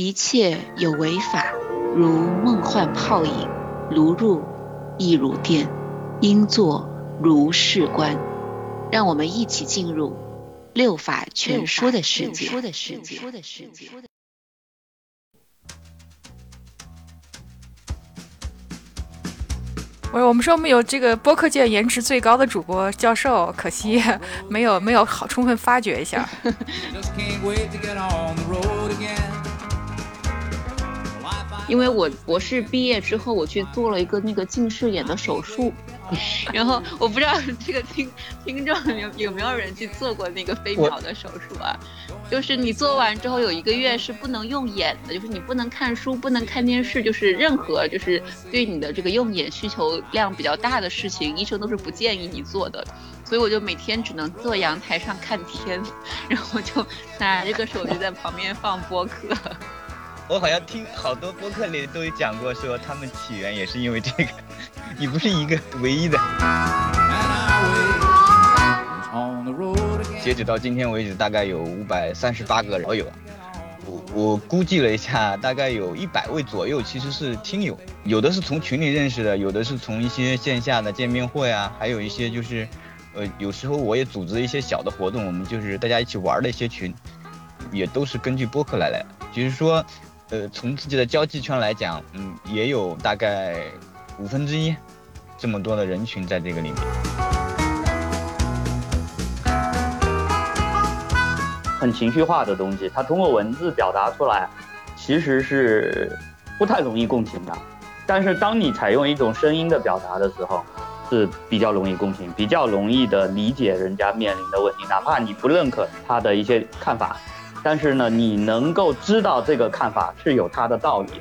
一切有为法，如梦幻泡影，如入亦如电，应作如是观。让我们一起进入六法全说的世界。我我们说我们有这个播客界颜值最高的主播教授，可惜没有没有好充分发掘一下。因为我博士毕业之后，我去做了一个那个近视眼的手术，然后我不知道这个听听众有有没有人去做过那个飞秒的手术啊？就是你做完之后有一个月是不能用眼的，就是你不能看书，不能看电视，就是任何就是对你的这个用眼需求量比较大的事情，医生都是不建议你做的。所以我就每天只能坐阳台上看天，然后就拿这个手机在旁边放播客。我好像听好多播客里都有讲过，说他们起源也是因为这个。你不是一个唯一的。截止到今天为止，大概有五百三十八个好友。我我估计了一下，大概有一百位左右其实是听友，有的是从群里认识的，有的是从一些线下的见面会啊，还有一些就是，呃，有时候我也组织一些小的活动，我们就是大家一起玩的一些群，也都是根据播客来的。就是说。呃，从自己的交际圈来讲，嗯，也有大概五分之一这么多的人群在这个里面。很情绪化的东西，它通过文字表达出来，其实是不太容易共情的。但是当你采用一种声音的表达的时候，是比较容易共情，比较容易的理解人家面临的问题，哪怕你不认可他的一些看法。但是呢，你能够知道这个看法是有它的道理的，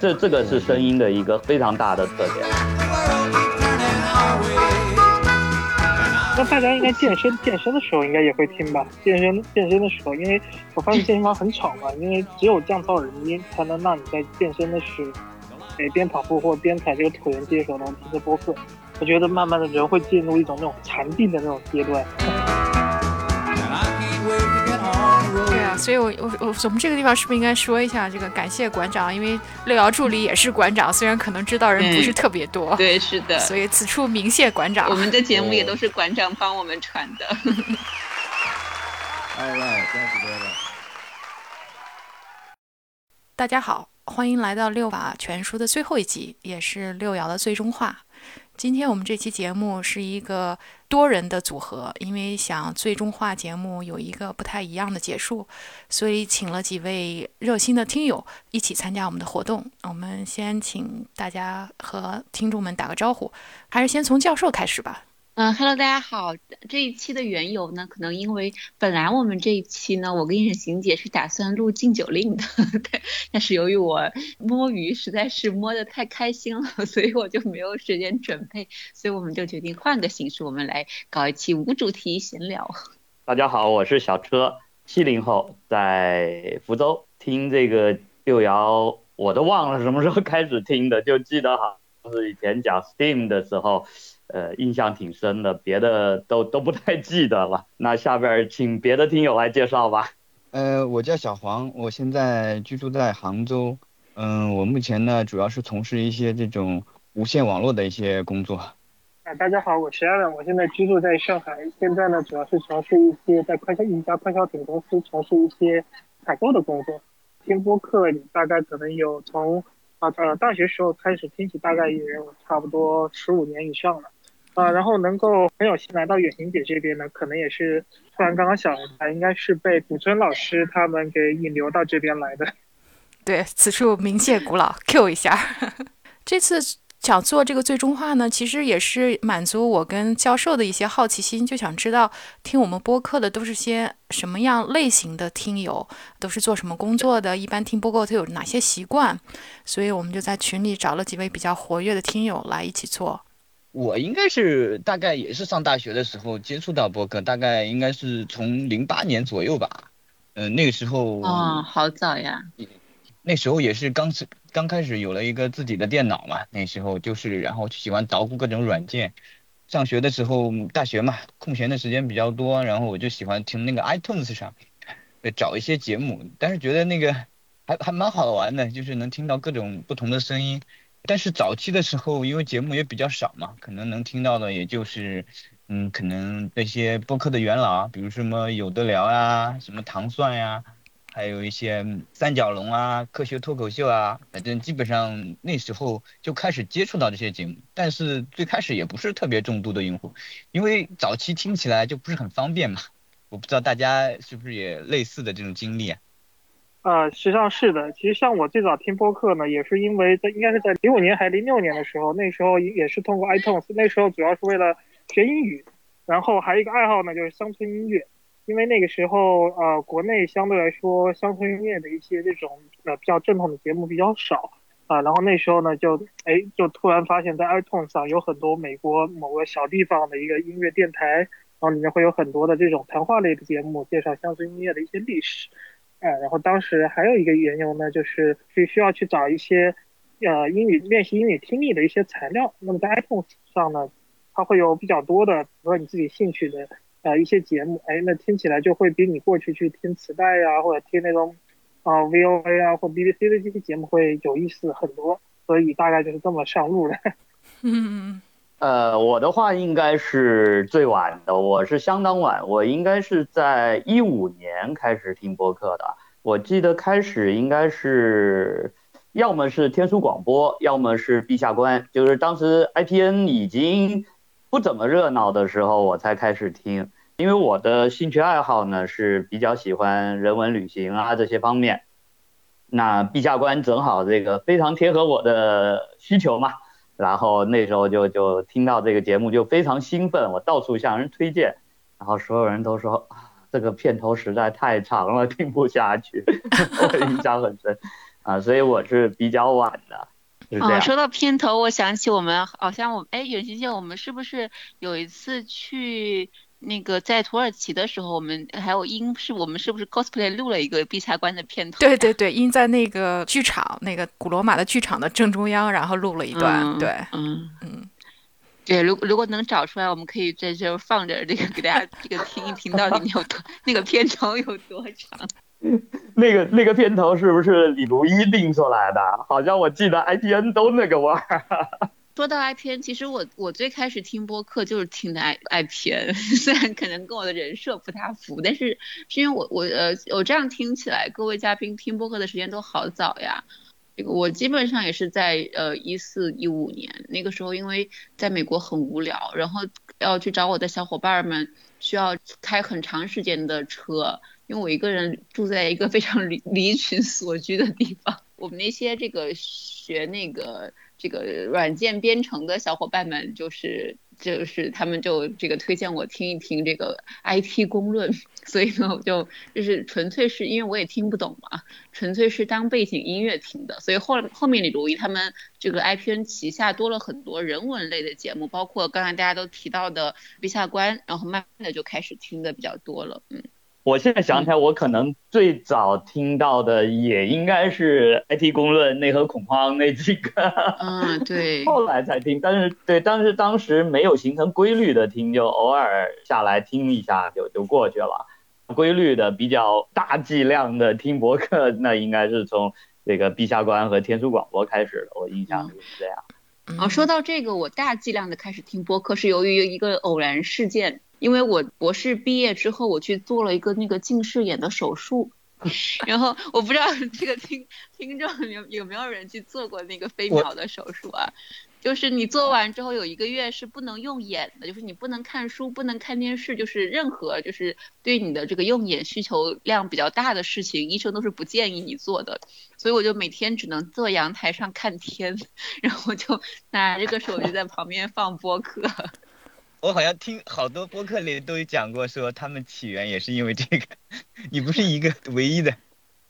这这个是声音的一个非常大的特点。那大家应该健身健身的时候应该也会听吧？健身健身的时候，因为我发现健身房很吵嘛，因为只有降噪耳机才能让你在健身的时候，哎边跑步或边踩这个椭圆机的时候能听着播客。我觉得慢慢的人会进入一种那种禅定的那种阶段。所以，我我我，我们这个地方是不是应该说一下这个感谢馆长？因为六爻助理也是馆长，虽然可能知道人不是特别多，对，是的。所以此处鸣谢馆长。我们的节目也都是馆长帮我们传的。All right，大家好，欢迎来到六法全书的最后一集，也是六爻的最终话。今天我们这期节目是一个多人的组合，因为想最终化节目有一个不太一样的结束，所以请了几位热心的听友一起参加我们的活动。我们先请大家和听众们打个招呼，还是先从教授开始吧。嗯，Hello，大家好。这一期的缘由呢，可能因为本来我们这一期呢，我跟沈行姐是打算录禁酒令的，但是由于我摸鱼实在是摸得太开心了，所以我就没有时间准备，所以我们就决定换个形式，我们来搞一期无主题闲聊。大家好，我是小车，七零后，在福州听这个六爻，我都忘了什么时候开始听的，就记得好像是以前讲 Steam 的时候。呃，印象挺深的，别的都都不太记得了。那下边请别的听友来介绍吧。呃，我叫小黄，我现在居住在杭州。嗯，我目前呢主要是从事一些这种无线网络的一些工作。啊，大家好，我是 Alan，我现在居住在上海，现在呢主要是从事一些在快消一家快消品公司从事一些采购的工作。听播客大概可能有从啊呃大学时候开始听起，大概也有差不多十五年以上了。啊，然后能够很有幸来到远行姐这边呢，可能也是突然刚刚想来，应该是被古村老师他们给引流到这边来的。对，此处鸣谢古老，Q 一下。这次想做这个最终话呢，其实也是满足我跟教授的一些好奇心，就想知道听我们播客的都是些什么样类型的听友，都是做什么工作的，一般听播客都有哪些习惯，所以我们就在群里找了几位比较活跃的听友来一起做。我应该是大概也是上大学的时候接触到播客，大概应该是从零八年左右吧。嗯，那个时候哦，好早呀。那时候也是刚是刚开始有了一个自己的电脑嘛，那时候就是然后喜欢捣鼓各种软件。上学的时候，大学嘛，空闲的时间比较多，然后我就喜欢听那个 iTunes 上找一些节目，但是觉得那个还还蛮好玩的，就是能听到各种不同的声音。但是早期的时候，因为节目也比较少嘛，可能能听到的也就是，嗯，可能那些播客的元老，比如什么有的聊呀，什么糖蒜呀，还有一些三角龙啊，科学脱口秀啊，反正基本上那时候就开始接触到这些节目。但是最开始也不是特别重度的用户，因为早期听起来就不是很方便嘛。我不知道大家是不是也类似的这种经历啊？呃，实际上是的。其实像我最早听播客呢，也是因为在应该是在零五年还是零六年的时候，那时候也是通过 iTunes，那时候主要是为了学英语，然后还有一个爱好呢，就是乡村音乐。因为那个时候呃，国内相对来说乡村音乐的一些这种呃比较正统的节目比较少啊，然后那时候呢就哎就突然发现，在 iTunes 上有很多美国某个小地方的一个音乐电台，然后里面会有很多的这种谈话类的节目，介绍乡村音乐的一些历史。哎，然后当时还有一个缘由呢，就是是需要去找一些，呃，英语练习英语听力的一些材料。那么在 iTunes 上呢，它会有比较多的符合你自己兴趣的呃一些节目。哎，那听起来就会比你过去去听磁带呀，或者听那种啊 VOA 啊或 BBC 的这些节目会有意思很多。所以大概就是这么上路的。嗯。呃，我的话应该是最晚的，我是相当晚，我应该是在一五年开始听播客的。我记得开始应该是，要么是天书广播，要么是陛下观，就是当时 IPN 已经不怎么热闹的时候，我才开始听。因为我的兴趣爱好呢是比较喜欢人文旅行啊这些方面，那陛下观正好这个非常贴合我的需求嘛。然后那时候就就听到这个节目就非常兴奋，我到处向人推荐，然后所有人都说啊这个片头实在太长了，听不下去，我印象很深啊，所以我是比较晚的，啊。说到片头，我想起我们好像我哎远行姐，我们是不是有一次去？那个在土耳其的时候，我们还有英是我们是不是 cosplay 录了一个陛下观的片头？对对对，英在那个剧场，那个古罗马的剧场的正中央，然后录了一段。对，嗯嗯，对，如如果能找出来，我们可以在这放着这个给大家这个听一听，到底有多那个片头有多长？那个那个片头是不是李如一定出来的？好像我记得 IPN 都那个味儿。说到 IPN，其实我我最开始听播客就是听的 I IPN，虽然可能跟我的人设不太符，但是是因为我我呃我这样听起来，各位嘉宾听播客的时间都好早呀。这个我基本上也是在呃一四一五年那个时候，因为在美国很无聊，然后要去找我的小伙伴们，需要开很长时间的车，因为我一个人住在一个非常离离群所居的地方。我们那些这个学那个。这个软件编程的小伙伴们，就是就是他们就这个推荐我听一听这个 IT 公论，所以呢，我就就是纯粹是因为我也听不懂嘛，纯粹是当背景音乐听的。所以后后面李如意他们这个 IPN 旗下多了很多人文类的节目，包括刚才大家都提到的陛下观，然后慢慢的就开始听的比较多了，嗯。我现在想起来，我可能最早听到的也应该是 IT 公论、内核恐慌那几个。嗯，对。后来才听，但是对，但是当时没有形成规律的听，就偶尔下来听一下就就过去了。规律的比较大剂量的听博客，那应该是从这个陛下观和天书广播开始的。我印象里是这样。哦，说到这个，我大剂量的开始听播客是由于一个偶然事件。因为我博士毕业之后，我去做了一个那个近视眼的手术，然后我不知道这个听听众有有没有人去做过那个飞秒的手术啊？就是你做完之后有一个月是不能用眼的，就是你不能看书，不能看电视，就是任何就是对你的这个用眼需求量比较大的事情，医生都是不建议你做的。所以我就每天只能坐阳台上看天，然后就拿这个手机在旁边放播客。我好像听好多播客里都有讲过，说他们起源也是因为这个。你不是一个唯一的。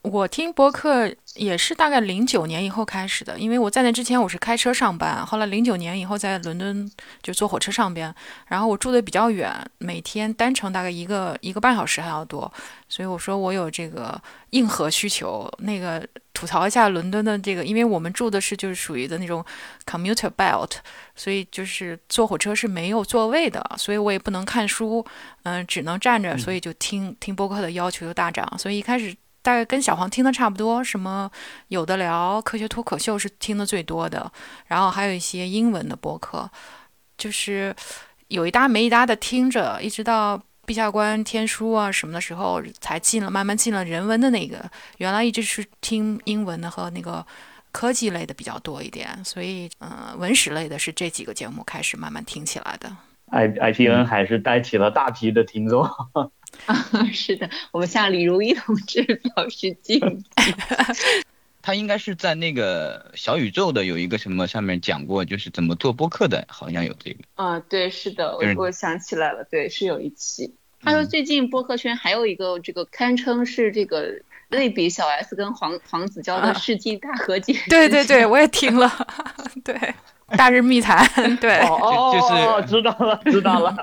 我听播客也是大概零九年以后开始的，因为我在那之前我是开车上班，后来零九年以后在伦敦就坐火车上边，然后我住的比较远，每天单程大概一个一个半小时还要多，所以我说我有这个硬核需求。那个吐槽一下伦敦的这个，因为我们住的是就是属于的那种 commuter belt，所以就是坐火车是没有座位的，所以我也不能看书，嗯，只能站着，所以就听听播客的要求就大涨，所以一开始。大概跟小黄听的差不多，什么有的聊、科学脱口秀是听的最多的，然后还有一些英文的播客，就是有一搭没一搭的听着，一直到陛下观天书啊什么的时候，才进了慢慢进了人文的那个。原来一直是听英文的和那个科技类的比较多一点，所以嗯，文史类的是这几个节目开始慢慢听起来的。I I P N 还是带起了大批的听众。啊，是的，我们向李如一同志表示敬意。他应该是在那个小宇宙的有一个什么上面讲过，就是怎么做播客的，好像有这个。啊，对，是的，我我想起来了，对，是有一期。他说最近播客圈还有一个这个堪称是这个类比小 S 跟黄黄子佼的世纪大和解。对对对，我也听了，对，大日密谈，对，哦，就是知道了，知道了。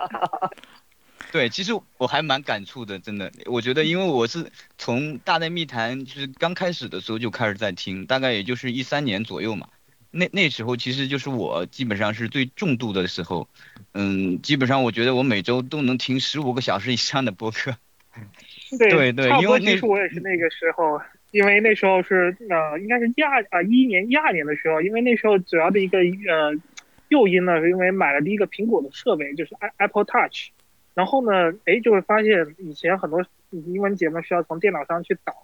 对，其实我还蛮感触的，真的。我觉得，因为我是从《大内密谈》就是刚开始的时候就开始在听，大概也就是一三年左右嘛。那那时候其实就是我基本上是最重度的时候，嗯，基本上我觉得我每周都能听十五个小时以上的播客。对对，因为其实我也是那个时候，因为那时候是呃，应该是一二啊一一年一二年的时候，因为那时候主要的一个呃诱因呢，是因为买了第一个苹果的设备，就是 Apple Touch。然后呢，哎，就会发现以前很多英文节目需要从电脑上去导，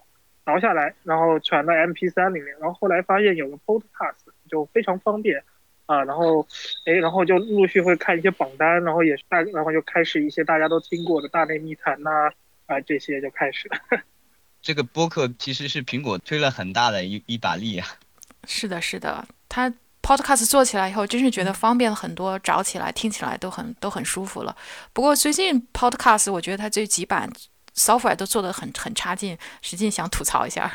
导下来，然后传到 MP3 里面。然后后来发现有个 Podcast 就非常方便，啊，然后，哎，然后就陆续会看一些榜单，然后也是大，然后就开始一些大家都听过的大内密谈呐，啊，这些就开始了。这个播客其实是苹果推了很大的一一把力啊。是的，是的，它。Podcast 做起来以后，真是觉得方便了很多，找起来、听起来都很都很舒服了。不过最近 Podcast 我觉得它这几版 software 都做的很很差劲，使劲想吐槽一下。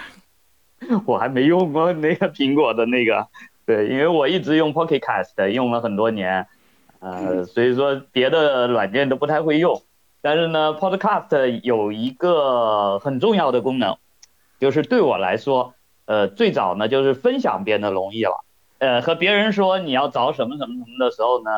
我还没用过那个苹果的那个，对，因为我一直用 Podcast 用了很多年，呃，所以说别的软件都不太会用。但是呢，Podcast 有一个很重要的功能，就是对我来说，呃，最早呢就是分享变得容易了。呃，和别人说你要找什么什么什么的时候呢，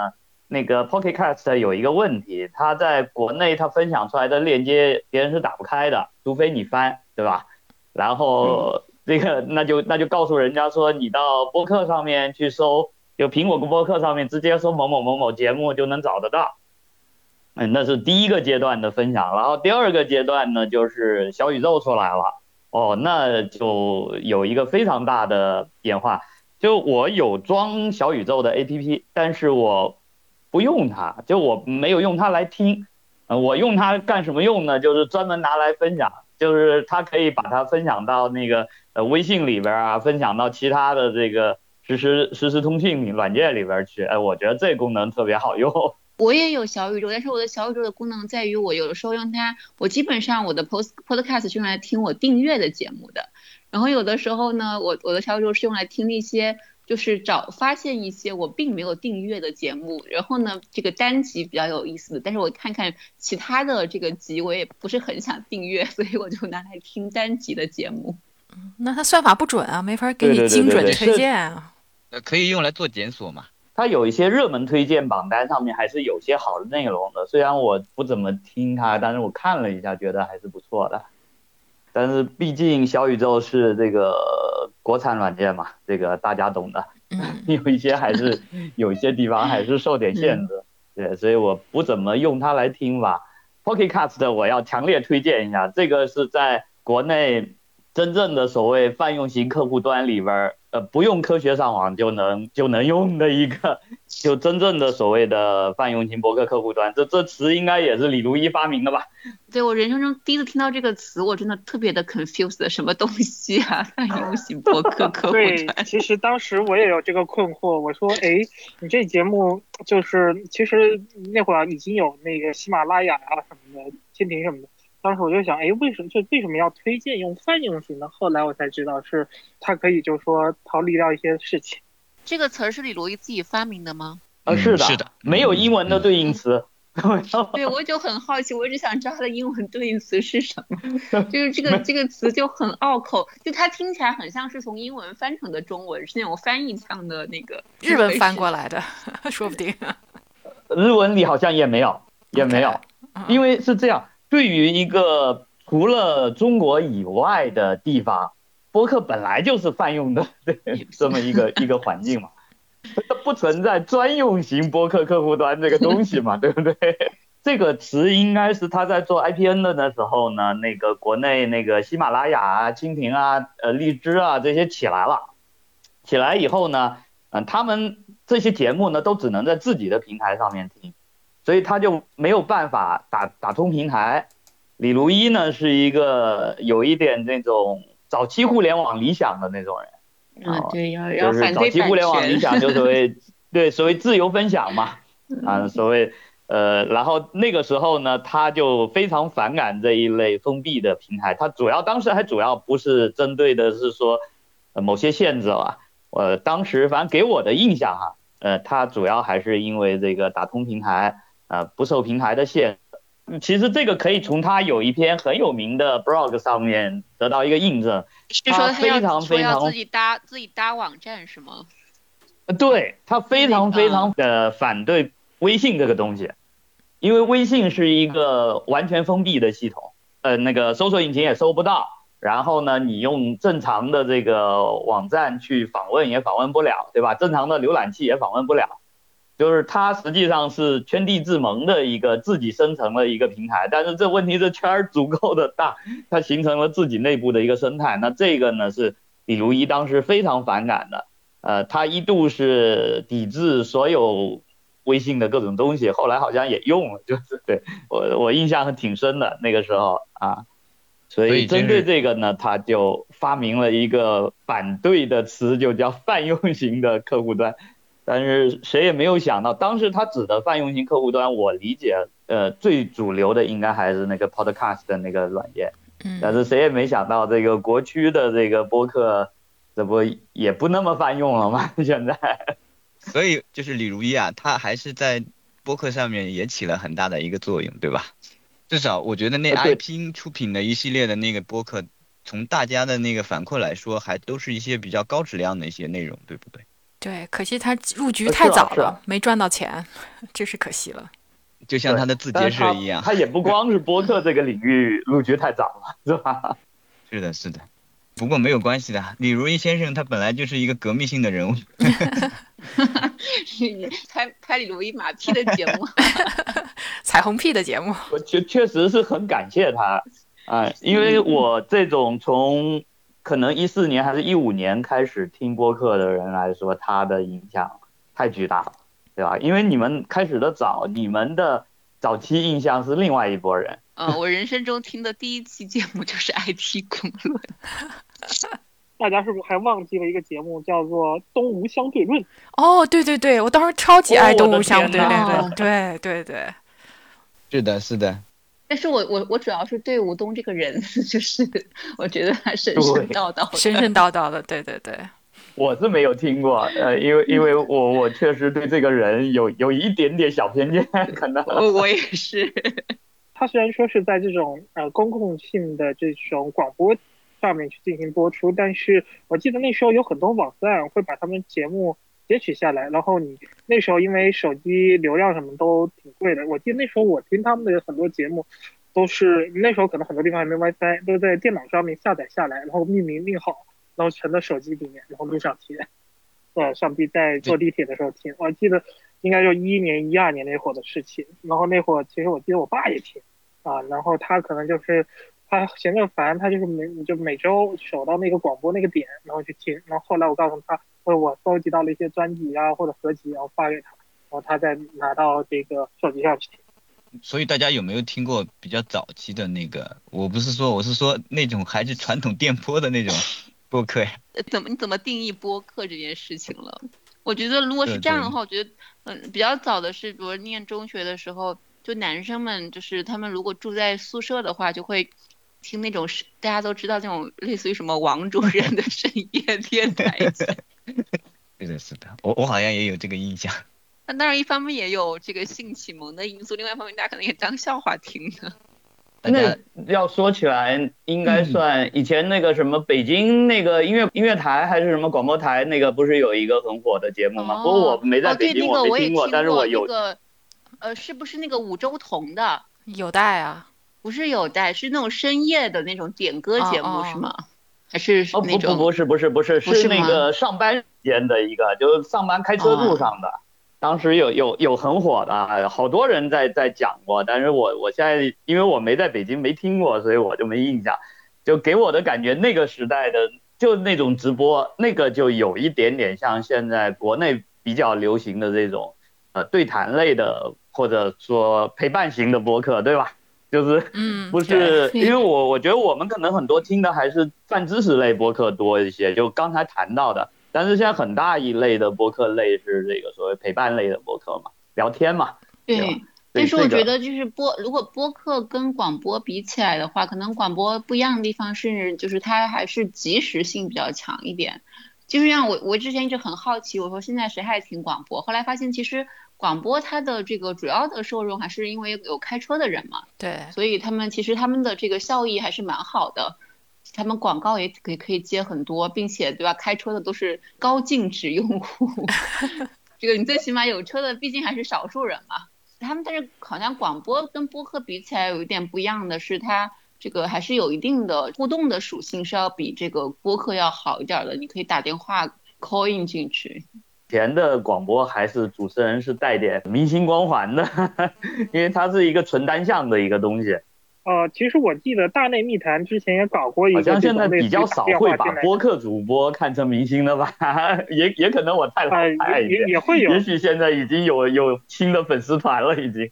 那个 Pocket Cast 有一个问题，它在国内它分享出来的链接别人是打不开的，除非你翻，对吧？然后 这个那就那就告诉人家说你到播客上面去搜，就苹果播客上面直接搜某某某某节目就能找得到。嗯，那是第一个阶段的分享，然后第二个阶段呢就是小宇宙出来了，哦，那就有一个非常大的变化。就我有装小宇宙的 APP，但是我不用它，就我没有用它来听，呃，我用它干什么用呢？就是专门拿来分享，就是它可以把它分享到那个呃微信里边啊，分享到其他的这个实时实时通讯软件里边去，哎，我觉得这功能特别好用。我也有小宇宙，但是我的小宇宙的功能在于，我有的时候用它，我基本上我的 post podcast 是用来听我订阅的节目的。然后有的时候呢，我我的小宇宙是用来听一些，就是找发现一些我并没有订阅的节目。然后呢，这个单集比较有意思，但是我看看其他的这个集，我也不是很想订阅，所以我就拿来听单集的节目。那它算法不准啊，没法给你精准推荐啊。呃，可以用来做检索嘛？它有一些热门推荐榜单上面还是有些好的内容的，虽然我不怎么听它，但是我看了一下，觉得还是不错的。但是毕竟小宇宙是这个国产软件嘛，这个大家懂的，有一些还是 有一些地方还是受点限制，对，所以我不怎么用它来听吧。Pocket Cast 我要强烈推荐一下，这个是在国内真正的所谓泛用型客户端里边。呃，不用科学上网就能就能用的一个，就真正的所谓的泛用型博客客户端，这这词应该也是李如一发明的吧？对我人生中第一次听到这个词，我真的特别的 confused，什么东西啊？泛用型博客 客户端。对，其实当时我也有这个困惑，我说，哎，你这节目就是，其实那会儿已经有那个喜马拉雅啊什么的，蜻蜓什么的。当时我就想，哎，为什么就为什么要推荐用泛用型呢？后来我才知道，是它可以就是说逃离掉一些事情。这个词儿是李罗伊自己发明的吗？啊，是的，是的，没有英文的对应词。对，我就很好奇，我一直想知道它的英文对应词是什么。就是这个这个词就很拗口，就它听起来很像是从英文翻成的中文，是那种翻译腔的那个日文翻过来的，说不定。日文里好像也没有，也没有，因为是这样。对于一个除了中国以外的地方，播客本来就是泛用的这么一个 一个环境嘛，它不存在专用型播客客户端这个东西嘛，对不对？这个词应该是他在做 IPN 的那时候呢，那个国内那个喜马拉雅啊、蜻蜓啊、呃荔枝啊这些起来了，起来以后呢，嗯，他们这些节目呢都只能在自己的平台上面听，所以他就没有办法打打通平台。李如一呢是一个有一点那种早期互联网理想的那种人，啊，对，要要反早期互联网理想就所谓 对所谓自由分享嘛，啊，所谓。呃，然后那个时候呢，他就非常反感这一类封闭的平台。他主要当时还主要不是针对的是说，呃，某些限制啊。呃，当时反正给我的印象哈，呃，他主要还是因为这个打通平台，呃，不受平台的限。其实这个可以从他有一篇很有名的 blog 上面得到一个印证。是说他要说要自己搭自己搭网站是吗？呃，对他非常非常的反对微信这个东西。因为微信是一个完全封闭的系统，呃，那个搜索引擎也搜不到，然后呢，你用正常的这个网站去访问也访问不了，对吧？正常的浏览器也访问不了，就是它实际上是圈地自萌的一个自己生成了一个平台，但是这问题这圈儿足够的大，它形成了自己内部的一个生态，那这个呢是李如一当时非常反感的，呃，他一度是抵制所有。微信的各种东西，后来好像也用了，就是对我我印象还挺深的那个时候啊，所以针对这个呢，他就发明了一个反对的词，就叫泛用型的客户端。但是谁也没有想到，当时他指的泛用型客户端，我理解呃最主流的应该还是那个 Podcast 的那个软件。嗯。但是谁也没想到，这个国区的这个播客，这不也不那么泛用了吗？现在。所以就是李如一啊，他还是在播客上面也起了很大的一个作用，对吧？至少我觉得那 IP 出品的一系列的那个播客，从大家的那个反馈来说，还都是一些比较高质量的一些内容，对不对？对，可惜他入局太早了，没赚到钱，真是可惜了。就像他的字节社一样，他也不光是播客这个领域入局太早了，是吧？是的，是的。不过没有关系的，李如一先生他本来就是一个革命性的人物。拍拍李如一马屁的节目，彩虹屁的节目，我确确实是很感谢他啊，因为我这种从可能一四年还是一五年开始听播客的人来说，他的影响太巨大了，对吧？因为你们开始的早，你们的早期印象是另外一拨人。嗯，我人生中听的第一期节目就是 IT 公论。大家是不是还忘记了一个节目叫做《东吴相对论》？哦，对对对，我当时超级爱《东吴相对论》，对对对，是的，是的。但是我我我主要是对吴东这个人，就是我觉得他神神叨叨，神神叨叨的，对对对。我是没有听过，呃，因为因为我我确实对这个人有有一点点小偏见，可能。我也是。他虽然说是在这种呃公共性的这种广播上面去进行播出，但是我记得那时候有很多网站会把他们节目截取下来，然后你那时候因为手机流量什么都挺贵的，我记得那时候我听他们的很多节目都是那时候可能很多地方还没 WiFi，都在电脑上面下载下来，然后命名命好，然后存到手机里面，然后路上听，呃，上地在坐地铁的时候听。我记得应该就一一年、一二年那会儿的事情，然后那会儿其实我记得我爸也听。啊，然后他可能就是他嫌着烦，他就是每就每周守到那个广播那个点，然后去听。然后后来我告诉他，或者我搜集到了一些专辑啊或者合集，然后发给他，然后他再拿到这个手机上去听。所以大家有没有听过比较早期的那个？我不是说，我是说那种还是传统电波的那种 播客呀？怎么你怎么定义播客这件事情了？我觉得如果是这样的话，我觉得嗯比较早的是，比如念中学的时候。就男生们，就是他们如果住在宿舍的话，就会听那种是大家都知道那种类似于什么王主任的深夜电台。是的，是的，我我好像也有这个印象。那当然，一方面也有这个性启蒙的因素，另外一方面大家可能也当笑话听的。那要说起来，应该算以前那个什么北京那个音乐音乐台还是什么广播台，那个不是有一个很火的节目吗？不过我没在北京，我没听过，但是我有。呃，是不是那个五洲同的？有带啊，不是有带，是那种深夜的那种点歌节目是吗？还是哦，不那种？不不是不是不是不是是那个上班时间的一个，就是上班开车路上的。当时有有有很火的，好多人在在讲过，但是我我现在因为我没在北京没听过，所以我就没印象。就给我的感觉，那个时代的就那种直播，那个就有一点点像现在国内比较流行的这种呃对谈类的，或者说陪伴型的播客，对吧？就是嗯，不是，因为我我觉得我们可能很多听的还是泛知识类播客多一些，就刚才谈到的。但是现在很大一类的播客类是这个所谓陪伴类的播客嘛，聊天嘛。对对。但是我觉得，就是播，如果播客跟广播比起来的话，可能广播不一样的地方是，就是它还是及时性比较强一点。就是让我，我之前一直很好奇，我说现在谁还听广播？后来发现，其实广播它的这个主要的受众还是因为有开车的人嘛，对，所以他们其实他们的这个效益还是蛮好的。他们广告也可以可以接很多，并且对吧？开车的都是高净值用户，这个你最起码有车的，毕竟还是少数人嘛。他们但是好像广播跟播客比起来有一点不一样的是，它这个还是有一定的互动的属性，是要比这个播客要好一点的。你可以打电话 call in 进去，以前的广播还是主持人是带点明星光环的，因为它是一个纯单向的一个东西，呃，其实我记得大内密谈之前也搞过一好个这种像现在比较少会把播客主播看成明星了吧？也也可能我太老派一点，也会有也，许现在已经有有新的粉丝团了，已经。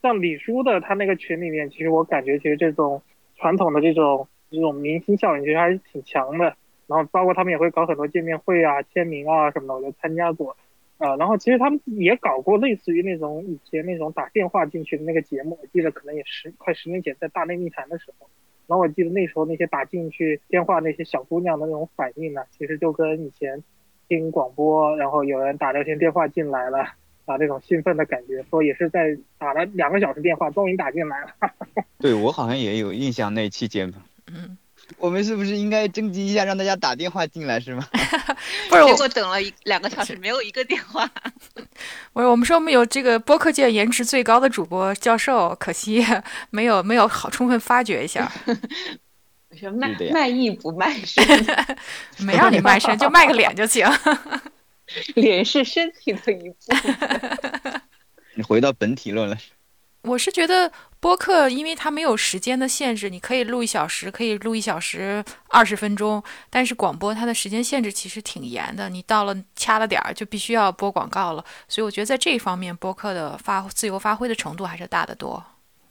像李叔的他那个群里面，其实我感觉其实这种传统的这种这种明星效应其实还是挺强的。然后包括他们也会搞很多见面会啊、签名啊什么的，我都参加过。呃，然后其实他们也搞过类似于那种以前那种打电话进去的那个节目，我记得可能也十快十年前在大内密谈的时候。然后我记得那时候那些打进去电话那些小姑娘的那种反应呢，其实就跟以前听广播，然后有人打聊天电话进来了。啊，那种兴奋的感觉，说也是在打了两个小时电话，终于打进来了。对我好像也有印象那期节目。嗯，我们是不是应该征集一下，让大家打电话进来，是吗？结 不是我，果等了一两个小时没有一个电话。不是我们说我们有这个播客界颜值最高的主播教授，可惜 没有没有好充分发掘一下，我说卖卖艺不卖身，没让你卖身，就卖个脸就行。脸是身体的一部分。你回到本体论了。我是觉得播客，因为它没有时间的限制，你可以录一小时，可以录一小时二十分钟。但是广播它的时间限制其实挺严的，你到了掐了点儿就必须要播广告了。所以我觉得在这一方面，播客的发自由发挥的程度还是大得多。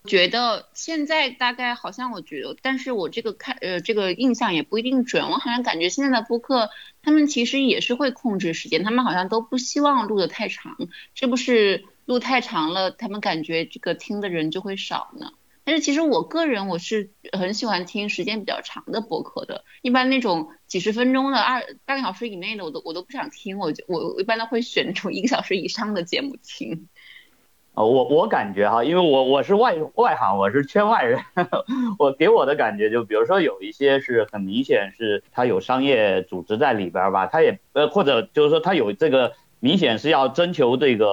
觉得现在大概好像我觉得，但是我这个看呃这个印象也不一定准，我好像感觉现在的播客他们其实也是会控制时间，他们好像都不希望录得太长，是不是录太长了，他们感觉这个听的人就会少呢？但是其实我个人我是很喜欢听时间比较长的播客的，一般那种几十分钟的二半个小时以内的我都我都不想听，我就我一般都会选那种一个小时以上的节目听。呃，我我感觉哈，因为我我是外外行，我是圈外人，我给我的感觉就，比如说有一些是很明显是它有商业组织在里边吧，它也呃或者就是说它有这个明显是要征求这个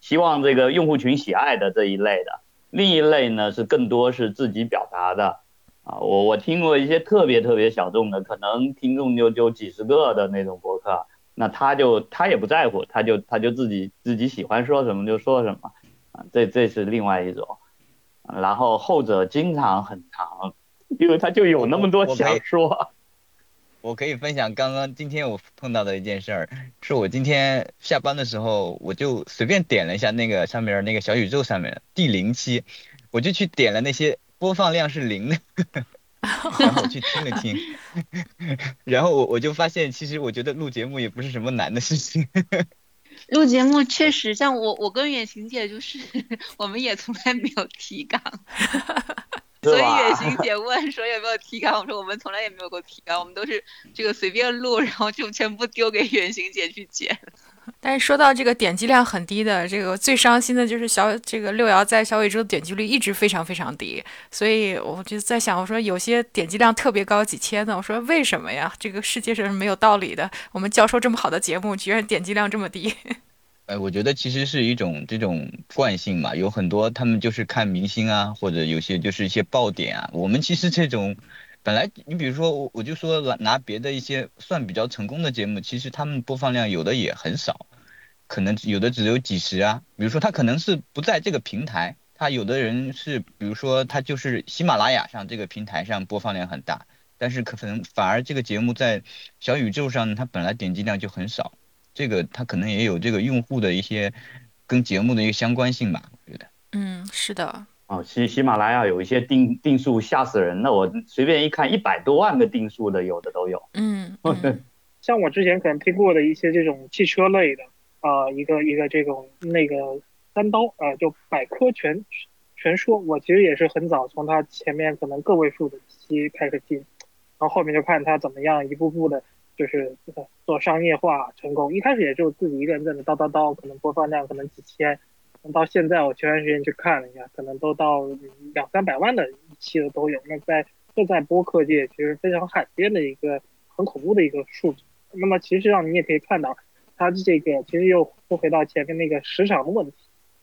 希望这个用户群喜爱的这一类的，另一类呢是更多是自己表达的。啊，我我听过一些特别特别小众的，可能听众就就几十个的那种博客。那他就他也不在乎，他就他就自己自己喜欢说什么就说什么，啊，这这是另外一种，然后后者经常很长，因为他就有那么多想说，我可以分享刚刚今天我碰到的一件事儿，是我今天下班的时候，我就随便点了一下那个上面那个小宇宙上面的第零期，我就去点了那些播放量是零的，然后我去听了听，然后我我就发现，其实我觉得录节目也不是什么难的事情。录节目确实，像我，我跟远晴姐就是，我们也从来没有提纲，所以远行姐问说有没有提纲，我说我们从来也没有过提纲，我们都是这个随便录，然后就全部丢给远行姐去剪。但是说到这个点击量很低的，这个最伤心的就是小这个六爻在小宇宙的点击率一直非常非常低，所以我就在想，我说有些点击量特别高，几千的，我说为什么呀？这个世界上是没有道理的。我们教授这么好的节目，居然点击量这么低。哎，我觉得其实是一种这种惯性嘛，有很多他们就是看明星啊，或者有些就是一些爆点啊。我们其实这种本来你比如说我我就说拿拿别的一些算比较成功的节目，其实他们播放量有的也很少，可能有的只有几十啊。比如说他可能是不在这个平台，他有的人是比如说他就是喜马拉雅上这个平台上播放量很大，但是可能反而这个节目在小宇宙上它本来点击量就很少。这个它可能也有这个用户的一些跟节目的一个相关性吧，我觉得。嗯，是的。哦，喜喜马拉雅有一些定定数吓死人那，我随便一看一百多万个定数的，有的都有。嗯。像我之前可能听过的一些这种汽车类的，啊，一个一个这种那个三刀啊，就百科全全说，我其实也是很早从它前面可能个位数的期开始进，然后后面就看它怎么样一步步的。就是做商业化成功，一开始也就自己一个人在那叨叨叨，可能播放量可能几千，到现在我前段时间去看了一下，可能都到两三百万的一期的都有。那在这在播客界其实非常罕见的一个很恐怖的一个数字。那么其实上你也可以看到，它这个其实又又回到前面那个时长的问题，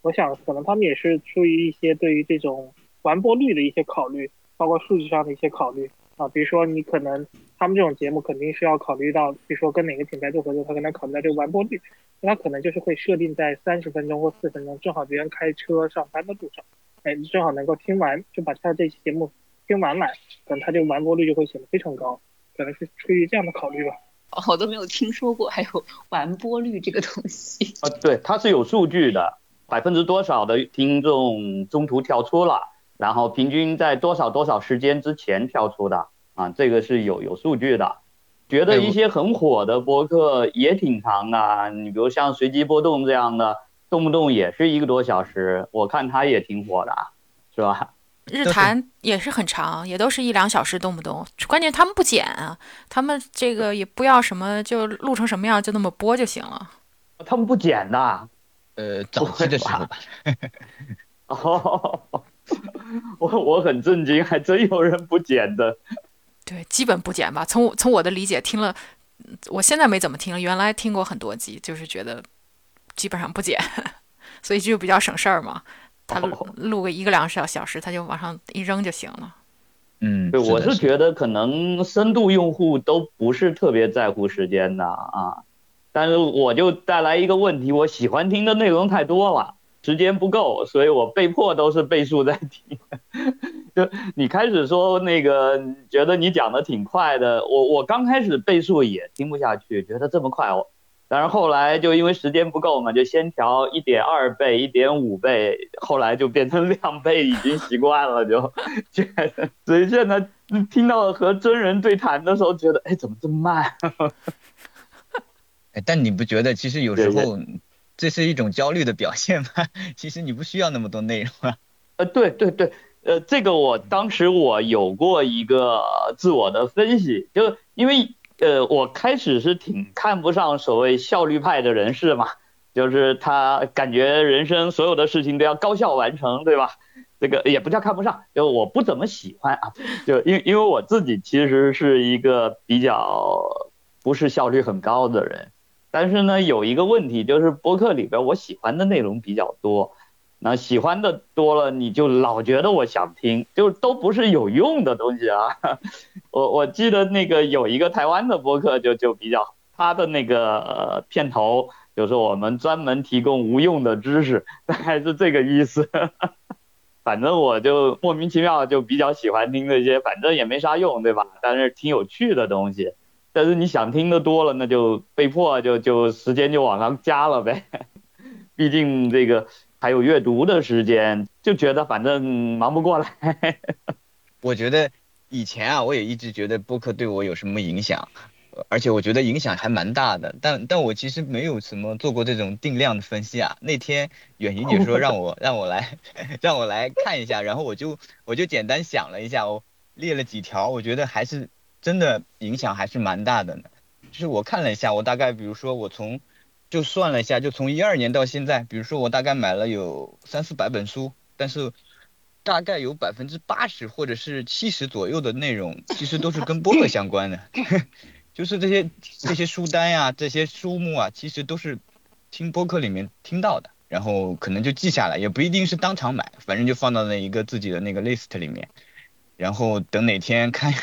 我想可能他们也是出于一些对于这种完播率的一些考虑，包括数据上的一些考虑。啊，比如说你可能他们这种节目肯定是要考虑到，比如说跟哪个品牌做合作，他可能考虑到这个完播率，那他可能就是会设定在三十分钟或四分钟，正好别人开车上班的路上，哎，你正好能够听完，就把他这期节目听完了，可能他这个完播率就会显得非常高，可能是出于这样的考虑吧。哦，我都没有听说过还有 完播率这个东西。啊，对，它是有数据的，百分之多少的听众中途跳出了。然后平均在多少多少时间之前跳出的啊？这个是有有数据的。觉得一些很火的博客也挺长的，你比如像随机波动这样的，动不动也是一个多小时，我看它也挺火的，是吧？日谈也是很长，也都是一两小时，动不动。关键他们不剪啊，他们这个也不要什么，就录成什么样就那么播就行了。他们不剪的，呃，早期的时候吧。哦。我我很震惊，还真有人不剪的。对，基本不剪吧。从从我的理解，听了，我现在没怎么听，原来听过很多集，就是觉得基本上不剪，所以就比较省事儿嘛。他录个一个两小小时，他就往上一扔就行了。嗯，对，我是觉得可能深度用户都不是特别在乎时间的啊。但是我就带来一个问题，我喜欢听的内容太多了。时间不够，所以我被迫都是倍速在听。就你开始说那个，觉得你讲的挺快的，我我刚开始倍速也听不下去，觉得这么快哦。但是后来就因为时间不够嘛，就先调一点二倍、一点五倍，后来就变成两倍，已经习惯了，就 觉得。所以现在听到和真人对谈的时候，觉得哎，怎么这么慢？哎，但你不觉得其实有时候？这是一种焦虑的表现吗？其实你不需要那么多内容啊。呃，对对对，呃，这个我当时我有过一个自我的分析，就因为呃，我开始是挺看不上所谓效率派的人士嘛，就是他感觉人生所有的事情都要高效完成，对吧？这个也不叫看不上，就我不怎么喜欢啊，就因因为我自己其实是一个比较不是效率很高的人。但是呢，有一个问题就是播客里边我喜欢的内容比较多，那喜欢的多了，你就老觉得我想听，就都不是有用的东西啊。我我记得那个有一个台湾的播客就就比较，他的那个呃片头就是我们专门提供无用的知识，大概是这个意思。反正我就莫名其妙就比较喜欢听那些，反正也没啥用，对吧？但是挺有趣的东西。但是你想听的多了，那就被迫就就时间就往上加了呗。毕竟这个还有阅读的时间，就觉得反正忙不过来。我觉得以前啊，我也一直觉得播客对我有什么影响，而且我觉得影响还蛮大的。但但我其实没有什么做过这种定量的分析啊。那天远行姐说让我 让我来让我来看一下，然后我就我就简单想了一下，我列了几条，我觉得还是。真的影响还是蛮大的呢，就是我看了一下，我大概比如说我从就算了一下，就从一二年到现在，比如说我大概买了有三四百本书，但是大概有百分之八十或者是七十左右的内容，其实都是跟播客相关的，就是这些这些书单呀，这些书目啊，其实都是。听播客里面听到的，然后可能就记下来，也不一定是当场买，反正就放到那一个自己的那个 list 里面，然后等哪天看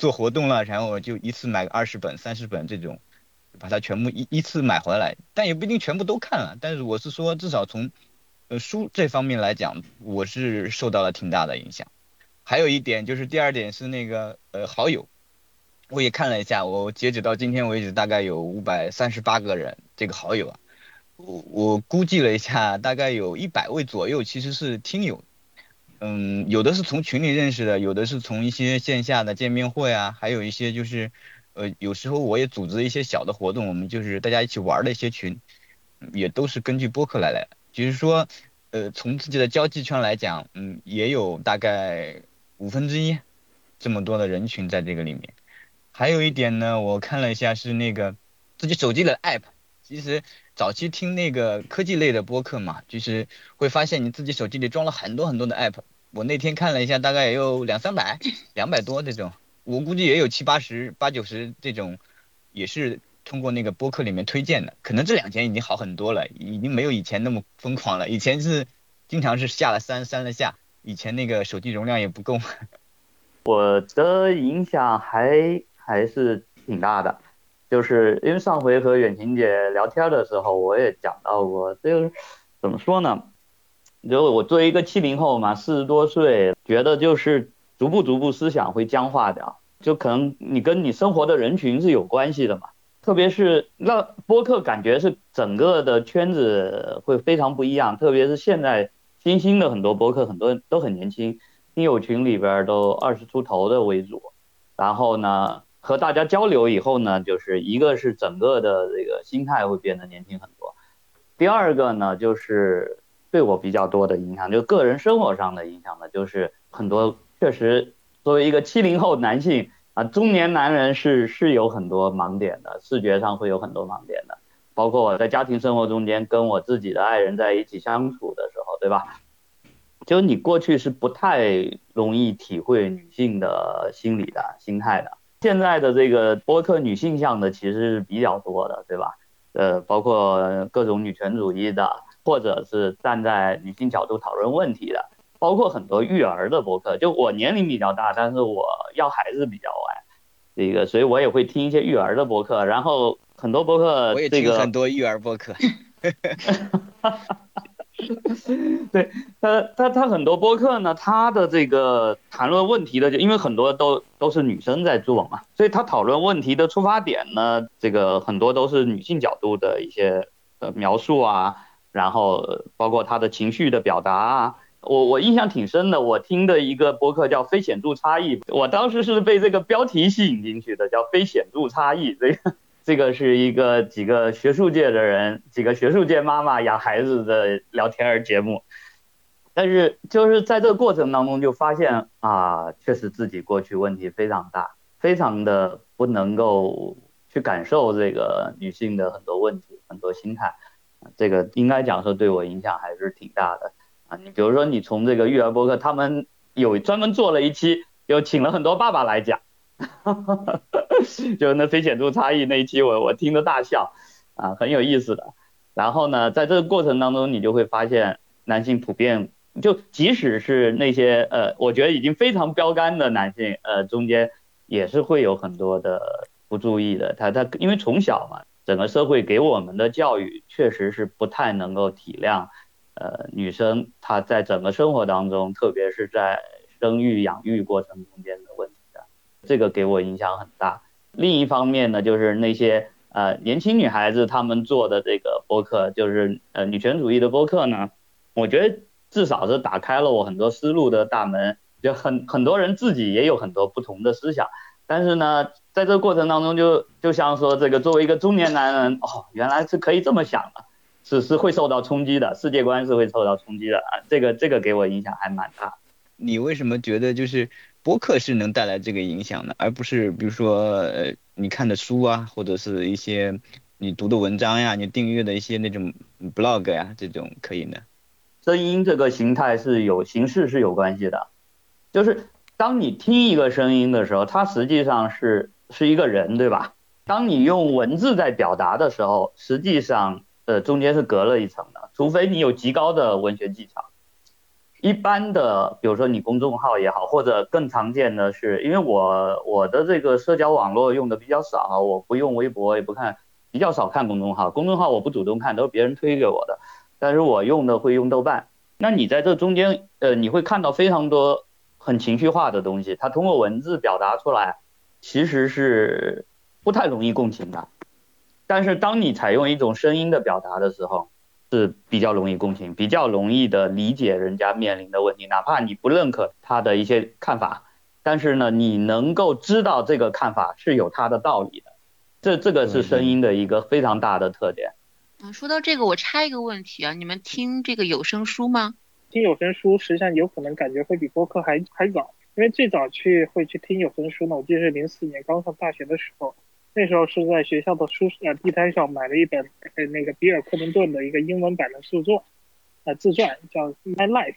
做活动了，然后我就一次买个二十本、三十本这种，把它全部一一次买回来，但也不一定全部都看了，但是我是说至少从呃书这方面来讲，我是受到了挺大的影响。还有一点就是第二点是那个呃好友，我也看了一下，我截止到今天为止大概有五百三十八个人这个好友啊，我我估计了一下，大概有一百位左右其实是听友，嗯，有的是从群里认识的，有的是从一些线下的见面会啊，还有一些就是呃有时候我也组织一些小的活动，我们就是大家一起玩的一些群，也都是根据播客来的，就是说呃从自己的交际圈来讲，嗯也有大概。五分之一，这么多的人群在这个里面，还有一点呢，我看了一下是那个自己手机的 app，其实早期听那个科技类的播客嘛，就是会发现你自己手机里装了很多很多的 app，我那天看了一下，大概也有两三百，两百多这种，我估计也有七八十、八九十这种，也是通过那个播客里面推荐的，可能这两天已经好很多了，已经没有以前那么疯狂了，以前是经常是下了删，删了下。以前那个手机容量也不够，我的影响还还是挺大的，就是因为上回和远晴姐聊天的时候，我也讲到过，就是怎么说呢？就我作为一个七零后嘛，四十多岁，觉得就是逐步逐步思想会僵化掉，就可能你跟你生活的人群是有关系的嘛，特别是那播客感觉是整个的圈子会非常不一样，特别是现在。新兴的很多博客，很多都很年轻，听友群里边都二十出头的为主。然后呢，和大家交流以后呢，就是一个是整个的这个心态会变得年轻很多。第二个呢，就是对我比较多的影响，就个人生活上的影响呢，就是很多确实作为一个七零后男性啊，中年男人是是有很多盲点的，视觉上会有很多盲点的。包括我在家庭生活中间跟我自己的爱人在一起相处的时候，对吧？就你过去是不太容易体会女性的心理的心态的。现在的这个播客女性向的其实是比较多的，对吧？呃，包括各种女权主义的，或者是站在女性角度讨论问题的，包括很多育儿的博客。就我年龄比较大，但是我要孩子比较晚，这个，所以我也会听一些育儿的博客，然后。很多博客，我也听很多育儿博客。对，他他他很多博客呢，他的这个谈论问题的，就因为很多都都是女生在做嘛，所以他讨论问题的出发点呢，这个很多都是女性角度的一些呃描述啊，然后包括他的情绪的表达啊。我我印象挺深的，我听的一个播客叫《非显著差异》，我当时是被这个标题吸引进去的，叫《非显著差异》这个。这个是一个几个学术界的人，几个学术界妈妈养孩子的聊天儿节目，但是就是在这个过程当中就发现啊，确实自己过去问题非常大，非常的不能够去感受这个女性的很多问题、很多心态，这个应该讲说对我影响还是挺大的啊。你比如说你从这个育儿博客，他们有专门做了一期，又请了很多爸爸来讲。哈哈哈，就那非显著差异那一期，我我听得大笑，啊，很有意思的。然后呢，在这个过程当中，你就会发现，男性普遍就即使是那些呃，我觉得已经非常标杆的男性，呃，中间也是会有很多的不注意的。他他因为从小嘛，整个社会给我们的教育确实是不太能够体谅，呃，女生她在整个生活当中，特别是在生育养育过程中间的问题的。这个给我影响很大。另一方面呢，就是那些呃年轻女孩子她们做的这个播客，就是呃女权主义的播客呢，我觉得至少是打开了我很多思路的大门。就很很多人自己也有很多不同的思想，但是呢，在这个过程当中，就就像说这个作为一个中年男人，哦，原来是可以这么想的，是是会受到冲击的，世界观是会受到冲击的啊。这个这个给我影响还蛮大。你为什么觉得就是？播客是能带来这个影响的，而不是比如说呃你看的书啊，或者是一些你读的文章呀，你订阅的一些那种 blog 呀，这种可以呢？声音这个形态是有形式是有关系的，就是当你听一个声音的时候，它实际上是是一个人，对吧？当你用文字在表达的时候，实际上呃中间是隔了一层的，除非你有极高的文学技巧。一般的，比如说你公众号也好，或者更常见的是，因为我我的这个社交网络用的比较少，我不用微博，也不看，比较少看公众号。公众号我不主动看，都是别人推给我的。但是我用的会用豆瓣。那你在这中间，呃，你会看到非常多很情绪化的东西，它通过文字表达出来，其实是不太容易共情的。但是当你采用一种声音的表达的时候，是比较容易共情，比较容易的理解人家面临的问题，哪怕你不认可他的一些看法，但是呢，你能够知道这个看法是有它的道理的，这这个是声音的一个非常大的特点。嗯，说到这个，我插一个问题啊，你们听这个有声书吗？听有声书实际上有可能感觉会比播客还还早，因为最早去会去听有声书呢，我记得是零四年刚上大学的时候。那时候是在学校的书呃地摊上买了一本呃那个比尔克林顿的一个英文版的著作，呃自传叫《My Life》，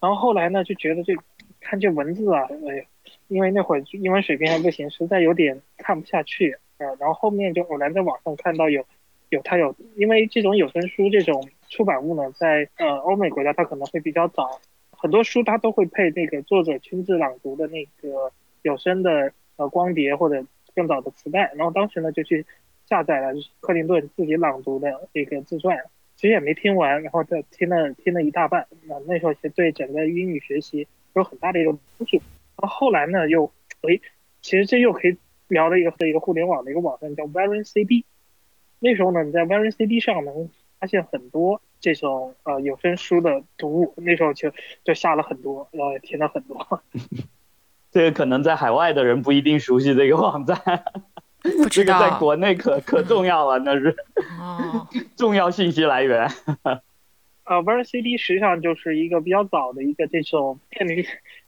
然后后来呢就觉得这看这文字啊，哎，因为那会儿英文水平还不行，实在有点看不下去呃，然后后面就偶然在网上看到有有他有，因为这种有声书这种出版物呢，在呃欧美国家它可能会比较早，很多书它都会配那个作者亲自朗读的那个有声的呃光碟或者。更早的磁带，然后当时呢就去下载了克林顿自己朗读的这个自传，其实也没听完，然后就听了听了一大半，那那时候其实对整个英语学习有很大的一个帮助。然后后来呢又，哎，其实这又可以聊了一个一个互联网的一个网站叫 Varian CD，那时候呢你在 Varian CD 上能发现很多这种呃有声书的读物，那时候就就下了很多，然后也听了很多。这个可能在海外的人不一定熟悉这个网站，这个在国内可可重要了，那是 重要信息来源。呃 v e r CD 实际上就是一个比较早的一个这种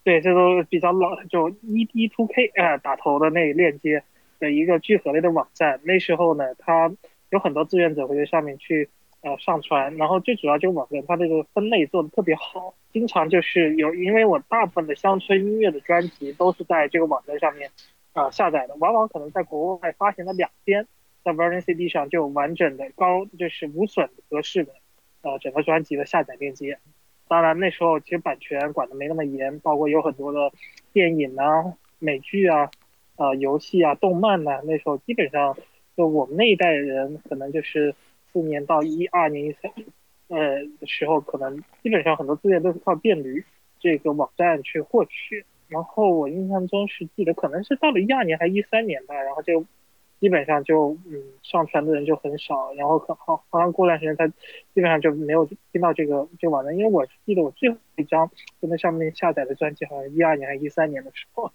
对，这都比较老，就 ED2K 呃打头的那链接的一个聚合类的网站。那时候呢，它有很多志愿者会在上面去。呃，上传，然后最主要就网站，它这个分类做的特别好，经常就是有，因为我大部分的乡村音乐的专辑都是在这个网站上面啊下载的，往往可能在国外发行了两天，在 Varian CD 上就有完整的高就是无损格式的呃整个专辑的下载链接。当然那时候其实版权管的没那么严，包括有很多的电影啊、美剧啊、呃游戏啊、动漫呐，那时候基本上就我们那一代人可能就是。四年到一二年一三，呃的时候，可能基本上很多资源都是靠电驴这个网站去获取。然后我印象中是记得，可能是到了一二年还是一三年吧，然后就基本上就嗯上传的人就很少。然后可好好像过段时间，他基本上就没有听到这个这个网站，因为我记得我最后一张在那上面下载的专辑，好像一二年还是一三年的时候。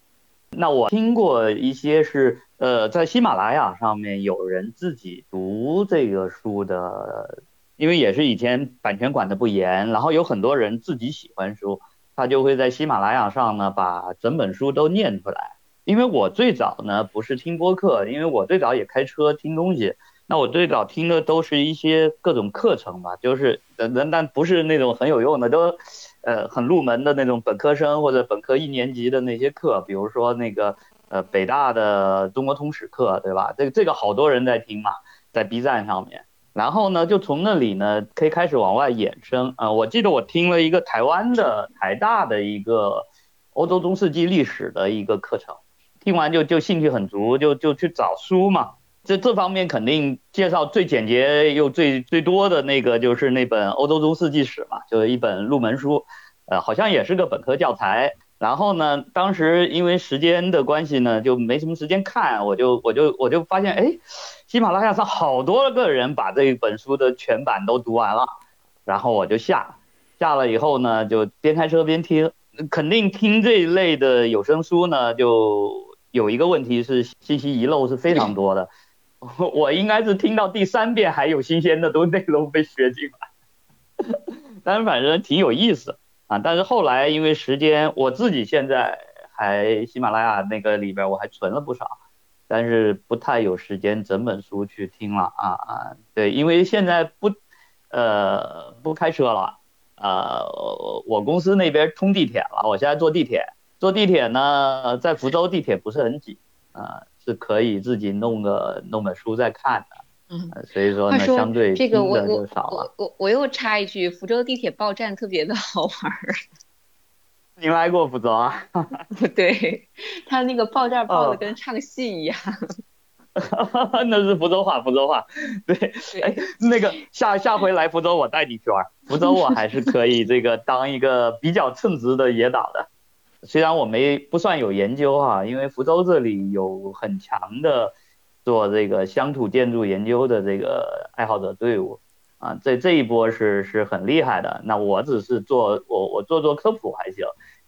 那我听过一些是，呃，在喜马拉雅上面有人自己读这个书的，因为也是以前版权管的不严，然后有很多人自己喜欢书，他就会在喜马拉雅上呢把整本书都念出来。因为我最早呢不是听播客，因为我最早也开车听东西，那我最早听的都是一些各种课程吧，就是但但不是那种很有用的都。呃，很入门的那种本科生或者本科一年级的那些课，比如说那个呃北大的中国通史课，对吧？这个这个好多人在听嘛，在 B 站上面。然后呢，就从那里呢可以开始往外衍生。呃，我记得我听了一个台湾的台大的一个欧洲中世纪历史的一个课程，听完就就兴趣很足，就就去找书嘛。这这方面肯定介绍最简洁又最最多的那个就是那本欧洲中世纪史嘛，就是一本入门书，呃，好像也是个本科教材。然后呢，当时因为时间的关系呢，就没什么时间看，我就我就我就发现，哎，喜马拉雅上好多个人把这本书的全版都读完了，然后我就下，下了以后呢，就边开车边听，肯定听这一类的有声书呢，就有一个问题是信息遗漏是非常多的。我应该是听到第三遍还有新鲜的都内容被学进来，但是反正挺有意思啊。但是后来因为时间，我自己现在还喜马拉雅那个里边我还存了不少，但是不太有时间整本书去听了啊啊。对，因为现在不呃不开车了，呃我公司那边通地铁了，我现在坐地铁，坐地铁呢在福州地铁不是很挤啊。是可以自己弄个弄本书再看的。嗯，所以说呢，说相对这个我我。我我我又插一句，福州地铁报站特别的好玩儿。您来过福州啊？对，他那个报站报哦的跟唱戏一样。那是福州话，福州话。对，哎，那个 下下回来福州我带你去玩，福州我还是可以这个当一个比较称职的野导的。虽然我没不算有研究哈、因为福州这里有很强的做这个乡土建筑研究的这个爱好者队伍啊，这这一波是是很厉害的。那我只是做我我做做科普还行，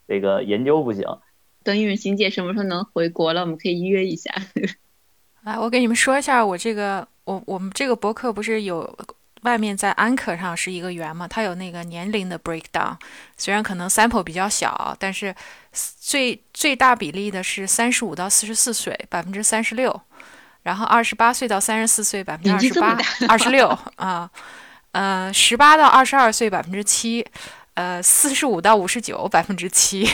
这个研究不行。等雨欣姐什么时候能回国了，我们可以约一下。来，我给你们说一下，我这个我我们这个博客不是有外面在安可上是一个圆嘛，它有那个年龄的 breakdown，虽然可能 sample 比较小，但是最最大比例的是三十五到四十四岁，百分之三十六，然后二十八岁到三十四岁，百分之年二十八二十六 啊，呃，十八到二十二岁百分之七，呃，四十五到五十九百分之七，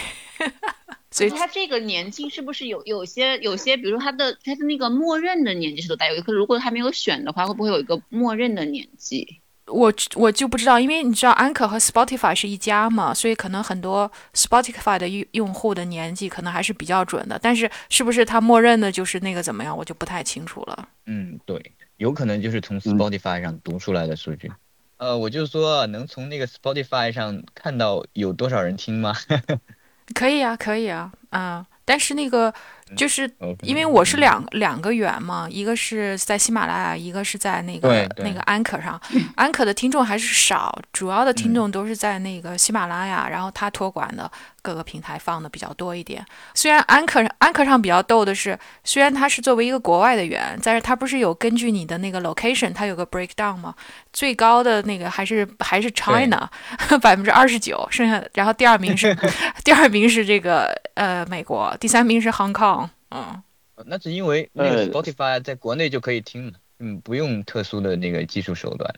所以他这个年纪是不是有有些有些，比如说他的他的那个默认的年纪是多大？有一个如果他没有选的话，会不会有一个默认的年纪？我我就不知道，因为你知道安可和 Spotify 是一家嘛，所以可能很多 Spotify 的用用户的年纪可能还是比较准的，但是是不是他默认的就是那个怎么样，我就不太清楚了。嗯，对，有可能就是从嗯 Spotify 上读出来的数据。呃，我就说能从那个 Spotify 上看到有多少人听吗？可以啊，可以啊，嗯，但是那个就是哦因为我是两两个源嘛，一个是在喜马拉雅，一个是在那个那个安可上。安可的听众还是少，主要的听众都是在那个喜马拉雅，然后他托管的各个平台放的比较多一点。虽然安可安可上比较逗的是，虽然它是作为一个国外的源，但是它不是有根据你的那个 location，它有个 breakdown 吗？最高的那个还是还是 China，百分之二十九，剩下然后第二名是 第二名是这个呃美国，第三名是 Hong Kong，嗯。那是因为那个呃 Spotify 在国内就可以听嘛，嗯，不用特殊的那个技术手段。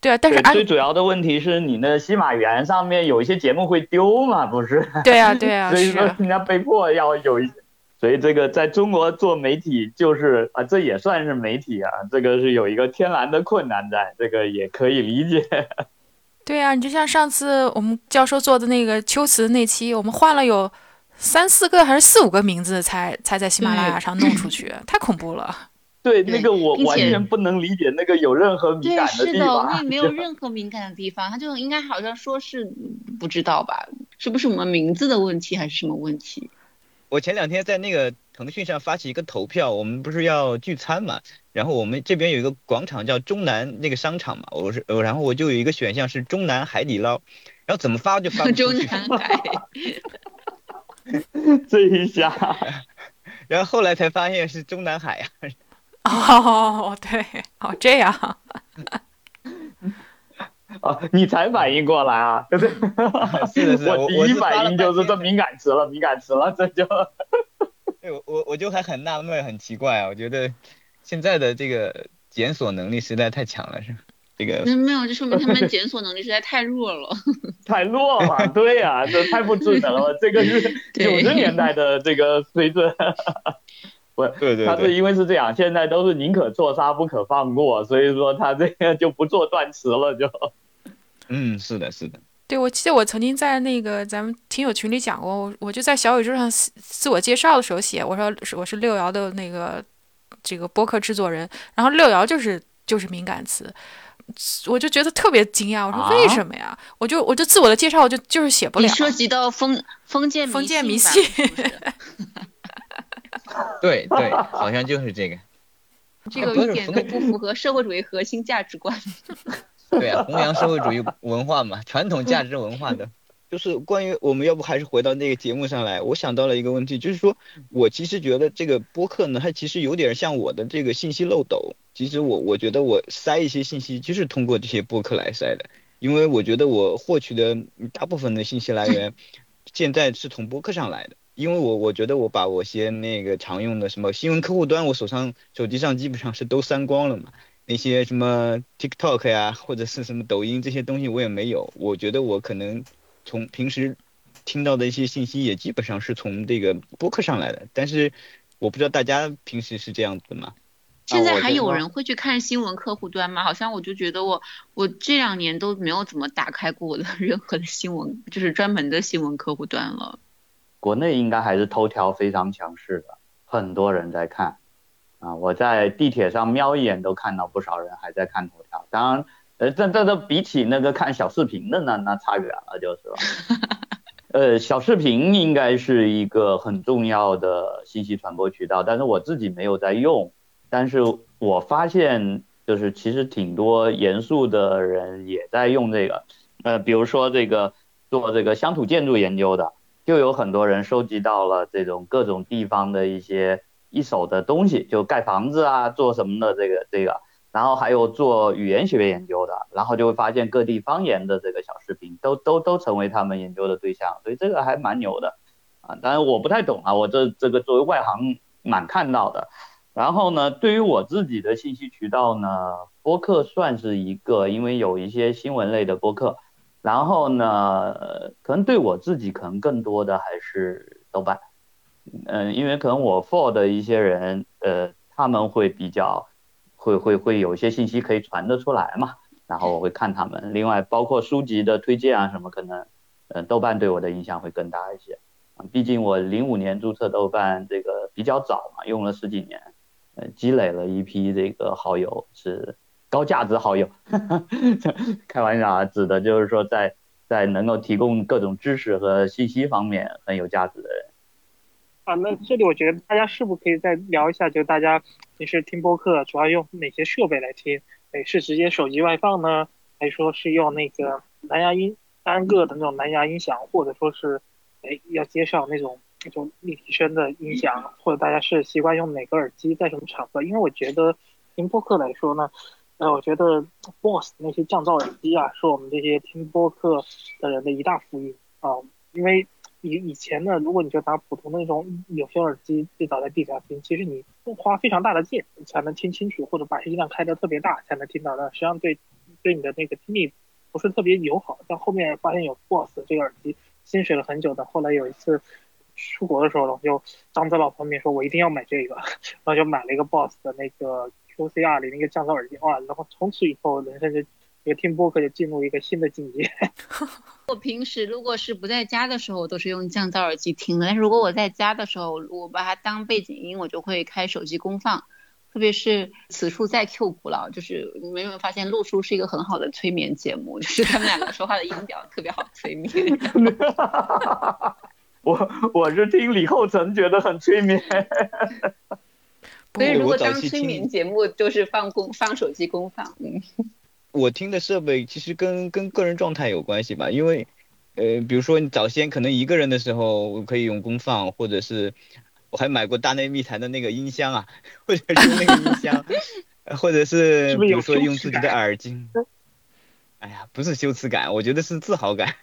对啊，但是最主要的问题是你那西马源上面有一些节目会丢嘛，不是？对啊对啊 所以说人家被迫要有一，所以这个在中国做媒体就是啊，这也算是媒体啊，这个是有一个天然的困难在，这个也可以理解。对啊，你就像上次我们教授做的那个秋词那期，我们换了有三四个还是四五个名字才才在喜马拉雅上弄出去，太恐怖了。对，那个我完全不能理解那个有任何敏，感的，地方。对，是的那没有 任何敏感的地方，他就应该好像说是嗯不知道吧？是不是我们名字的问题，还是什么问题？我前两天在那个腾讯上发起一个投票，我们不是要聚餐嘛，然后我们这边有一个广场叫中南那个商场嘛，我是，呃然后我就有一个选项是中南海底捞，然后怎么发就发不出 中，南海，这一下，然后后来才发现是中南海啊，哦，对，哦这样，哦，你才反应过来啊？对不对？是的是的我第一反应就是这敏感词了，敏感词了，这就。对我我我就还很纳闷，很奇怪啊，我觉得现在的这个检索能力实在太强了，是吧？这个那没有，就说明他们检索能力实在太弱了。太弱了，对呀、这太不智能了，这个是 九十年代的这个水准。不，对对对他是因为是这样，现在都是宁可错杀不可放过，所以说他这个就不做断词了，就。嗯，是的，是的，对我记得我曾经在那个咱们听友群里讲过，我我就在小宇宙上自自我介绍的时候写，我说是我是六爻的那个这个播客制作人，然后六爻就是就是敏感词。我就觉得特别惊讶，我说啊为什么呀？我就我就自我的介绍，我就就是写不了。你涉及到封封建封建迷迷信 对对，好像就是这个，这个一点都不符合社会主义核心价值观。对啊，弘扬社会主义文化嘛，传统价值文化的。就是关于我们要不还是回到那个节目上来，我想到了一个问题，就是说我其实觉得这个播客呢，它其实有点像我的这个信息漏斗。其实我我觉得我塞一些信息就是通过这些播客来塞的，因为我觉得我获取的大部分的信息来源 现在是从播客上来的。因为我我觉得我把我些那个常用的什么新闻客户端，我手上手机上基本上是都删光了嘛。那些什么 TikTok 呀，或者是什么抖音这些东西我也没有。我觉得我可能从平时听到的一些信息也基本上是从这个播客上来的，但是我不知道大家平时是这样子吗？现在还有人会去看新闻客户端吗？好像我就觉得我我这两年都没有怎么打开过我的 任何的新闻，就是专门的新闻客户端了。国内应该还是头条非常强势的，很多人在看啊。我在地铁上瞄一眼都看到不少人还在看头条。当然，呃，这这这比起那个看小视频的那那差远了，就是了。呃，小视频应该是一个很重要的信息传播渠道，但是我自己没有在用。但是我发现，就是其实挺多严肃的人也在用这个，呃，比如说这个做这个乡土建筑研究的，就有很多人收集到了这种各种地方的一些一手的东西，就盖房子啊，做什么的这个这个，然后还有做语言学研究的，然后就会发现各地方言的这个小视频都都都成为他们研究的对象，所以这个还蛮牛的啊。当然我不太懂啊，我这这个作为外行蛮看到的。然后呢，对于我自己的信息渠道呢，播客算是一个，因为有一些新闻类的播客。然后呢，可能对我自己可能更多的还是豆瓣，嗯，因为可能我 for 的一些人，呃，他们会比较会会会有一些信息可以传得出来嘛，然后我会看他们。另外，包括书籍的推荐啊什么，可能，嗯，豆瓣对我的影响会更大一些。毕竟我零五年注册豆瓣，这个比较早嘛，用了十几年。积累了一批这个好友，是高价值好友，开玩笑啊，指的就是说在在能够提供各种知识和信息方面很有价值的人。啊，那这里我觉得大家是不是可以再聊一下，就大家平时听播客主要用哪些设备来听？哎，是直接手机外放呢，还是说是用那个蓝牙音单个的那种蓝牙音响，或者说是哎要接上那种？那种立体声的音响，或者大家是习惯用哪个耳机，在什么场合？因为我觉得听播客来说呢，呃，我觉得 BOSS 那些降噪耳机啊，是我们这些听播客的人的一大福音啊。因为以以前呢，如果你就拿普通的那种有线耳机，最早在地上听，其实你花非常大的劲才能听清楚，或者把音量开得特别大才能听到的，实际上对对你的那个听力不是特别友好。但后面发现有 BOSS 这个耳机，心水了很久的，后来有一次。出国的时候，我就张在老旁边说：“我一定要买这个。”然后就买了一个 BOSS 的那个 QCR 零那个降噪耳机，哇！然后从此以后，人生就这个听播客就进入一个新的境界。我平时如果是不在家的时候，我都是用降噪耳机听的。但是如果我在家的时候，我把它当背景音，我就会开手机公放。特别是此处再 Q 古老，就是你们有没有发现，陆叔是一个很好的催眠节目，就是他们两个说话的音调特别好催眠。我我是听李厚成觉得很催眠，所以如果当催眠节目就是放公放手机公放。嗯，我听的设备其实跟跟个人状态有关系吧，因为呃，比如说你早先可能一个人的时候可以用功放，或者是我还买过大内密谈的那个音箱啊，或者是那个音箱，或者是比如说用自己的耳机。哎呀，不是羞耻感，我觉得是自豪感。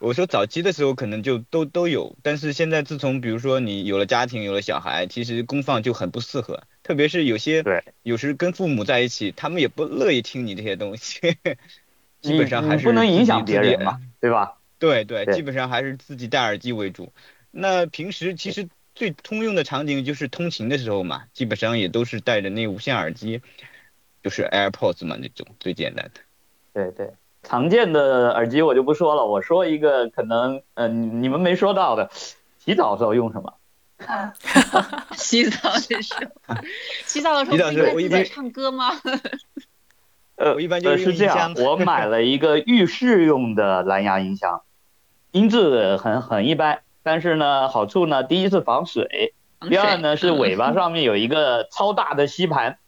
我说早期的时候可能就都都有，但是现在自从比如说你有了家庭，有了小孩，其实功放就很不适合，特别是有些对，有时跟父母在一起，他们也不乐意听你这些东西，基本上还是不能影响别人嘛，对吧？对对，基本上还是自己戴耳机为主。那平时其实最通用的场景就是通勤的时候嘛，基本上也都是戴着那无线耳机。就是 AirPods 嘛，那种最简单的。对对，常见的耳机我就不说了，我说一个可能嗯你们没说到的，洗澡时候用什么？洗澡的时候，洗澡的时候不是在唱歌吗？呃，我一般就是这样，我买了一个浴室用的蓝牙音箱，音质很很一般，但是呢好处呢，第一是防水，第二呢是尾巴上面有一个超大的吸盘。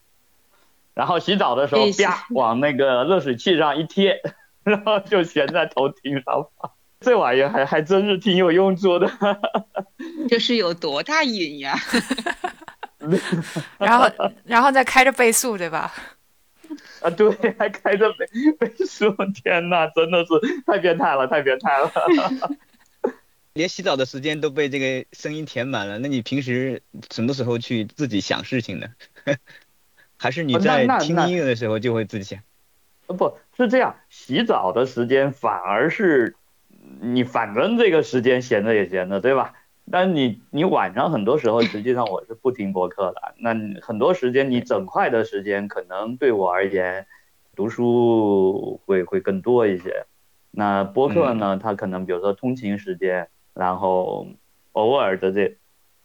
然后洗澡的时候，啪往那个热水器上一贴，然后就悬在头顶上。这玩意儿还还真是挺有用处的。这是有多大瘾呀？然后然后再开着倍速，对吧？啊，对，还开着倍倍速，天哪，真的是太变态了，太变态了。连洗澡的时间都被这个声音填满了，那你平时什么时候去自己想事情呢？还是你在听音乐的时候就会自己想，呃，不是这样，洗澡的时间反而是你反正这个时间闲着也闲着，对吧？但你你晚上很多时候实际上我是不听播客的，那很多时间你整块的时间可能对我而言，读书会会更多一些。那播客呢，它可能比如说通勤时间，然后偶尔的这，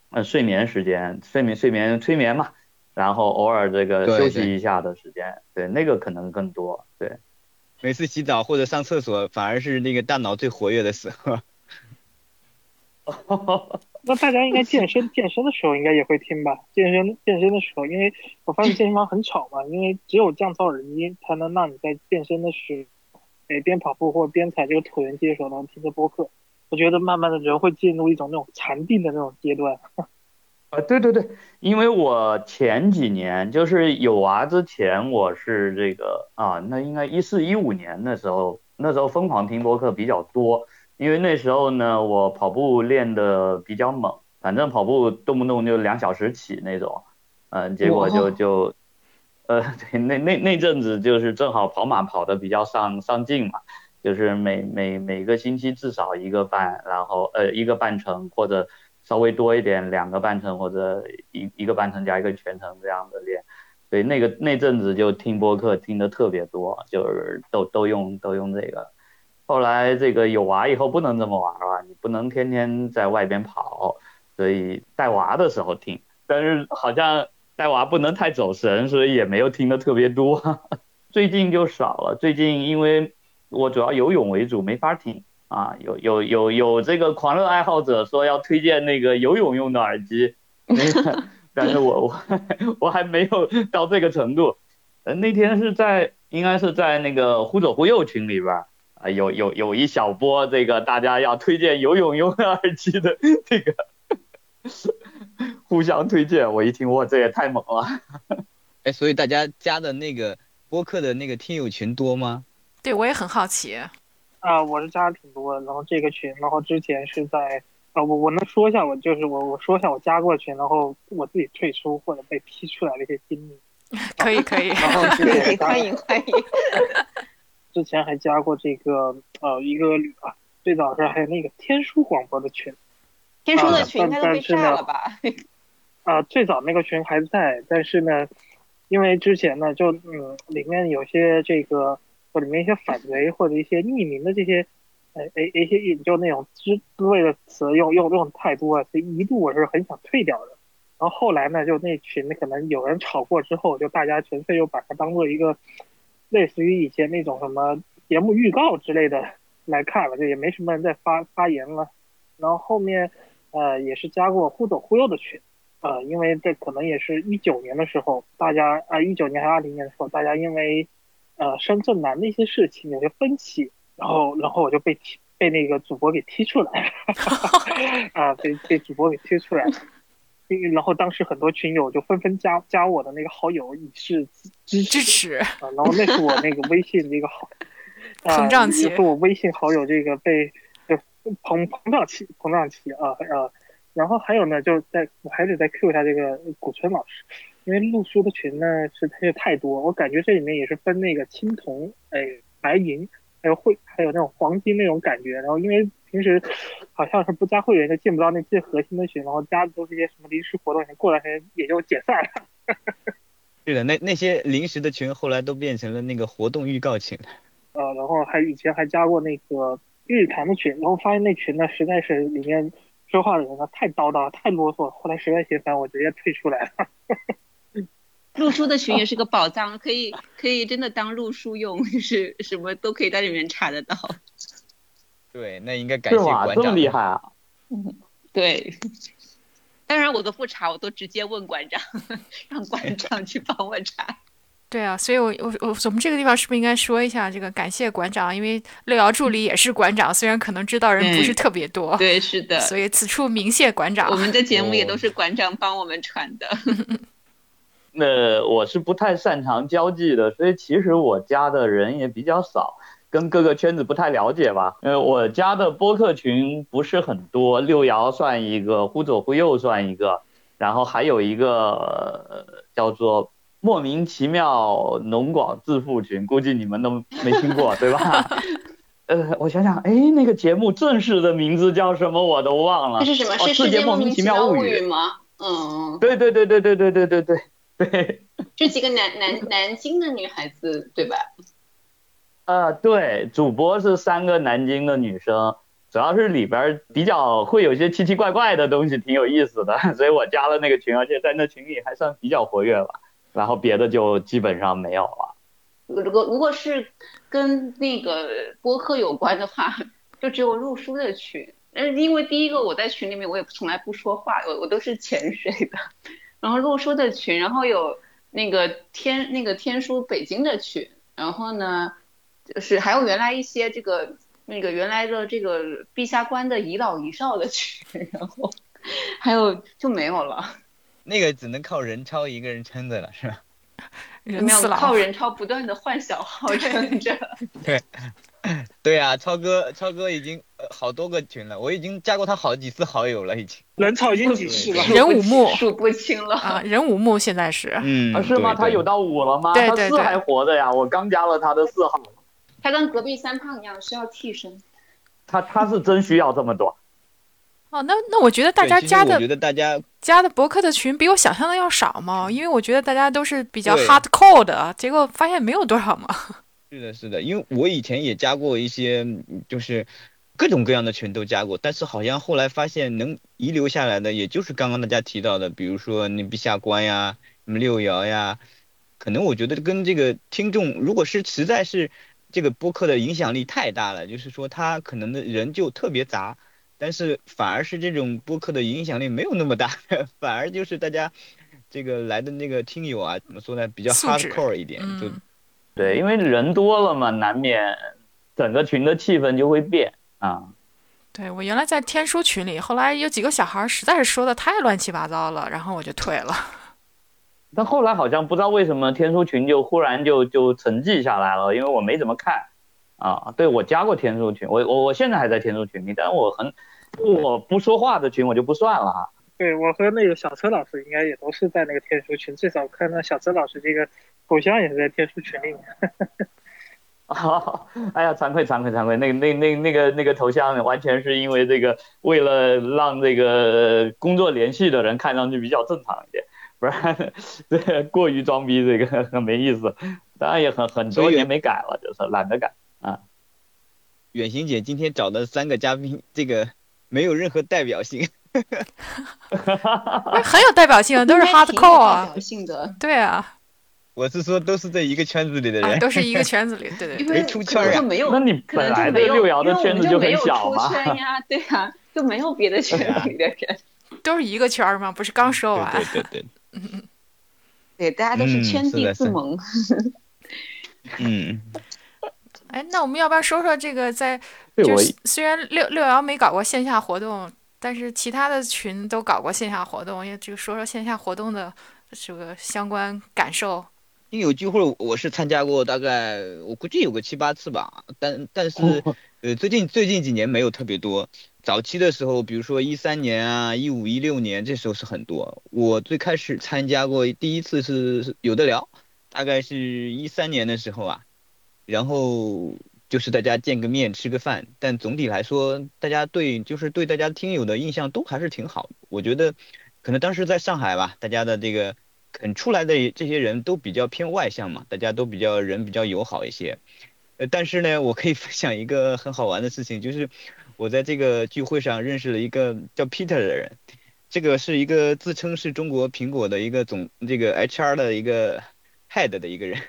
呃睡眠时间，睡眠睡眠催眠嘛，然后偶尔这个休息一下的时间，对那个可能更多。对，每次洗澡或者上厕所，反而是那个大脑最活跃的时候。那大家应该健身健身的时候应该也会听吧？健身健身的时候，因为我发现健身房很吵嘛，因为只有降噪耳机才能让你在健身的时候，哎边跑步或边踩这个椭圆机的时候能听着播客。我觉得慢慢的人会进入一种那种禅定的那种阶段。啊，对对对，因为我前几年就是有娃之前，我是这个啊，那应该一四一五年的时候，那时候疯狂听播客比较多。因为那时候呢，我跑步练的比较猛，反正跑步动不动就两小时起那种，嗯，结果就就，呃，对，那那那阵子就是正好跑马跑的比较上上劲嘛，就是每每每个星期至少一个半，然后呃一个半程或者稍微多一点两个半程或者一一个半程加一个全程这样的练，所以那个那阵子就听播客听的特别多，就是都都用都用这个。后来这个有娃以后不能这么玩了，你不能天天在外边跑，所以带娃的时候听。但是好像带娃不能太走神，所以也没有听的特别多。最近就少了，最近因为我主要游泳为主，没法听啊。有有有有这个狂热爱好者说要推荐那个游泳用的耳机，但是我我我还没有到这个程度。呃，那天是在应该是在那个忽左忽右群里边。啊，有有有一小波这个大家要推荐游泳用的耳机的这个互相推荐，我一听哇，这也太猛了！哎，所以大家加的那个播客的那个听友群多吗？对，我也很好奇。啊，我是加的挺多的，然后这个群，然后之前是在啊，我我能说一下，我就是我我说一下我加过群，然后我自己退出或者被踢出来的一些经历。可以可以，然后欢迎欢迎。之前还加过这个呃一个啊，最早是还有那个天书广播的群，天书的群应该都被炸了吧？啊，最早那个群还在，但是呢，因为之前呢就嗯里面有些这个或里面一些反贼或者一些匿名的这些呃诶一些就那种滋滋味的词用用用太多了，所以一度我是很想退掉的。然后后来呢，就那群可能有人炒过之后，就大家纯粹又把它当做一个。类似于以前那种什么节目预告之类的来看了，就也没什么人在发发言了。然后后面，呃，也是加过忽左忽右的群，呃，因为这可能也是一九年的时候，大家啊，一九年还是二零年的时候，大家因为呃深圳南的一些事情有些分歧，然后然后我就被踢被那个主播给踢出来了，啊，被被主播给踢出来了。然后当时很多群友就纷纷加加我的那个好友以示支支持啊，然后那是我那个微信这个好 膨胀期，是我微信好友这个被就膨膨胀期膨胀期啊啊，然后还有呢，就在我还得再 Q 一下这个古村老师，因为录书的群呢是太太多，我感觉这里面也是分那个青铜哎白银还有会还有那种黄金那种感觉，然后因为。平时好像是不加会员就进不到那最核心的群，然后加的都是一些什么临时活动，过段时间也就解散了。对的，那那些临时的群后来都变成了那个活动预告群。呃，然后还以前还加过那个日谈的群，然后发现那群呢实在是里面说话的人呢太叨叨太啰嗦，后来实在嫌烦，我直接退出来了。录书的群也是个宝藏，可以可以真的当录书用，就是什么都可以在里面查得到。对，那应该感谢馆长。这么厉害啊！嗯，对。当然我都不查，我都直接问馆长，让馆长去帮我查。对啊，所以我我我我们这个地方是不是应该说一下这个感谢馆长？因为六爻助理也是馆长，虽然可能知道人不是特别多。对，是的。所以此处鸣谢馆长。我们的节目也都是馆长帮我们传的。那我是不太擅长交际的，所以其实我加的人也比较少。跟各个圈子不太了解吧？呃，我加的播客群不是很多，六爻算一个，忽左忽右算一个，然后还有一个叫做莫名其妙农广致富群，估计你们都没听过，对吧？呃，我想想，哎，那个节目正式的名字叫什么我都忘了。这是什么？哦是世界莫名其妙物物语吗？嗯，对对对对对对对对对对。这几个南南南京的女孩子，对吧？呃，对，主播是三个南京的女生，主要是里边比较会有一些奇奇怪怪的东西，挺有意思的，所以我加了那个群，而且在那群里还算比较活跃吧。然后别的就基本上没有了。如果如果是跟那个播客有关的话，就只有入书的群。嗯，因为第一个我在群里面我也从来不说话，我我都是潜水的。然后洛书的群，然后有那个天那个天书北京的群，然后呢，就是还有原来一些这个那个原来的这个陛下关的遗老遗少的群，然后还有就没有了，那个只能靠人超一个人撑着了，是吧？没有了，靠人超不断的换小号撑着。对 啊，超哥，超哥已经呃好多个群了，我已经加过他好几次好友了，已经。人草已经几次了。人五目数不清了。啊，人五目现在是，嗯啊，是吗？对对他有到五了吗？对对对他四还活着呀，我刚加了他的四号。他跟隔壁三胖一样，需要替身。他他是真需要这么多。哦，那那我觉得大家加的我觉得大家加的博客的群比我想象的要少嘛，因为我觉得大家都是比较 hardcore 的，结果发现没有多少嘛。是的，是的，因为我以前也加过一些，嗯就是各种各样的群都加过，但是好像后来发现能遗留下来的，也就是刚刚大家提到的，比如说那陛下关呀，什么六爻呀，可能我觉得跟这个听众，如果是实在是这个播客的影响力太大了，就是说他可能的人就特别杂，但是反而是这种播客的影响力没有那么大，反而就是大家这个来的那个听友啊，怎么说呢，比较 hardcore 一点，就嗯，对，因为人多了嘛，难免整个群的气氛就会变啊。对我原来在天书群里，后来有几个小孩实在是说的太乱七八糟了，然后我就退了。但后来好像不知道为什么天书群就忽然就就沉寂下来了，因为我没怎么看啊。对我加过天书群，我我我现在还在天书群里，但是我很我不说话的群我就不算了哈。对我和那个小车老师应该也都是在那个天书群，最早看到小车老师这个头像也是在天书群里面。啊，哎呀，惭愧惭愧惭愧，那个那那那个那个头像完全是因为这个，为了让这个工作联系的人看上去比较正常一点，不然这过于装逼这个很没意思。当然也很很多年没改了，就是懒得改啊。远行姐今天找的三个嘉宾，这个没有任何代表性。哎 很有代表性，都是 hardcore 代啊。表性的，对啊，我是说，都是在一个圈子里的啊，人。都是一个圈子里，对对对。因为没出可圈儿啊能就没有，那你可能本来的就没有六爻的圈子就很小嘛出圈呀，对呀，就没有别的圈里的人，都是一个圈儿嘛，不是刚说完。对对对对，对，大家都是嗯圈地自萌。嗯，哎，那我们要不要说说这个在？就是虽然六六爻没搞过线下活动，但是其他的群都搞过线下活动，也就说说线下活动的这个相关感受。因为有机会我是参加过，大概我估计有个七八次吧，但但是哦呃最近最近几年没有特别多。早期的时候，比如说一三年啊、一五一六年，这时候是很多。我最开始参加过第一次是是有的聊，大概是一三年的时候啊，然后就是大家见个面吃个饭，但总体来说，大家对就是对大家听友的印象都还是挺好。我觉得可能当时在上海吧，大家的这个肯出来的这些人都比较偏外向嘛，大家都比较人比较友好一些。呃，但是呢，我可以 分享一个很好玩的事情，就是我在这个聚会上认识了一个叫 Peter 的人，这个是一个自称是中国苹果的一个总这个 HR 的一个 head 的一个人。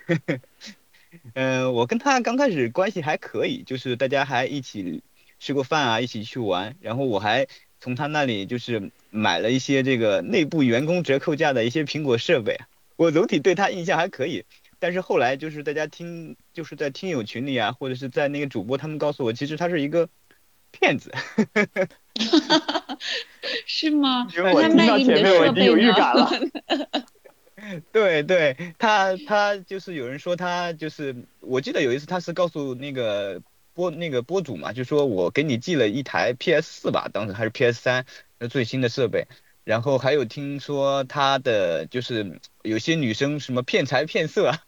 嗯、我跟他刚开始关系还可以，就是大家还一起吃过饭啊，一起去玩，然后我还从他那里就是买了一些这个内部员工折扣价的一些苹果设备，我总体对他印象还可以。但是后来就是大家听，就是在听友群里啊，或者是在那个主播，他们告诉我，其实他是一个骗子。是吗？因为我他听到卖给你的前面我已经有设备呢？预感了。对对，他他就是有人说他就是，我记得有一次他是告诉那个播那个播主嘛，就说我给你寄了一台 PS 四吧，当时还是 PS 三，那最新的设备。然后还有听说他的就是有些女生什么骗财骗色啊，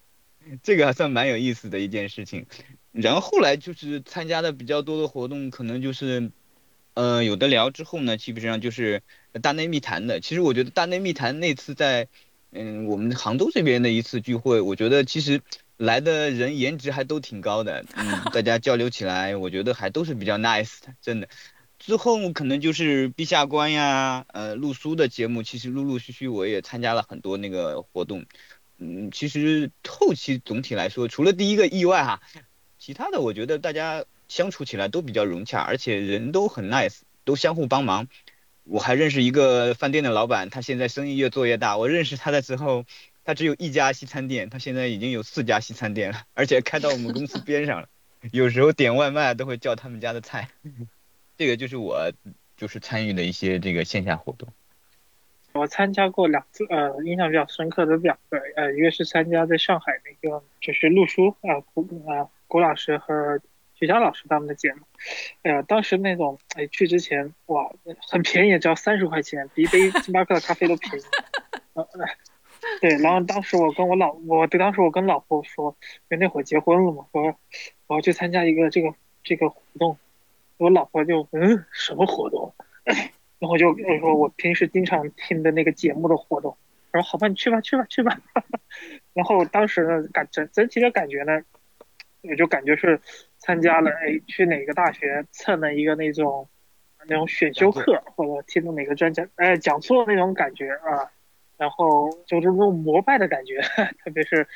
这个还算蛮有意思的一件事情。然后后来就是参加的比较多的活动，可能就是，呃，有的聊之后呢，基本上就是大内密谈的。其实我觉得大内密谈那次在，嗯，我们杭州这边的一次聚会，我觉得其实来的人颜值还都挺高的，嗯，大家交流起来，我觉得还都是比较 nice 的，真的。之后可能就是陛下观呀，呃，录书的节目，其实陆陆续续我也参加了很多那个活动，嗯，其实后期总体来说，除了第一个意外哈。其他的我觉得大家相处起来都比较融洽，而且人都很 nice，都相互帮忙。我还认识一个饭店的老板，他现在生意越做越大。我认识他的时候，他只有一家西餐店，他现在已经有四家西餐店了，而且开到我们公司边上了。有时候点外卖都会叫他们家的菜。这个就是我就是参与的一些这个线下活动。我参加过两次，呃，印象比较深刻的两个，呃，一个是参加在上海那个就是陆书啊，啊。郭老师和徐佳老师他们的节目，哎呀，当时那种哎去之前哇，很便宜，只要三十块钱，比一杯星巴克的咖啡都便宜。呃，对，然后当时我跟我老，我对当时我跟老婆说，因为那会儿结婚了嘛，说我要去参加一个这个这个活动，我老婆就嗯什么活动？然后就我说我平时经常听的那个节目的活动，我说好吧，你去吧去吧去吧。然后当时呢感整整体的感觉呢。我就感觉是参加了，哎，去哪个大学蹭了一个那种那种选修课，或者听了哪个专家哎讲座那种感觉啊，然后就是那种膜拜的感觉，特别是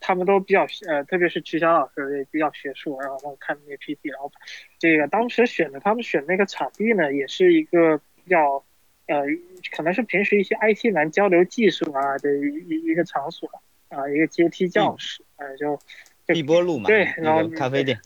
他们都比较呃，特别是曲霞老师也比较学术，然后看那个 PPT，然后这个当时选的他们选那个场地呢，也是一个比较呃，可能是平时一些 IT 男交流技术啊的一一个场所啊，一个阶梯教室，呃就。碧波路嘛，对，然后咖啡店，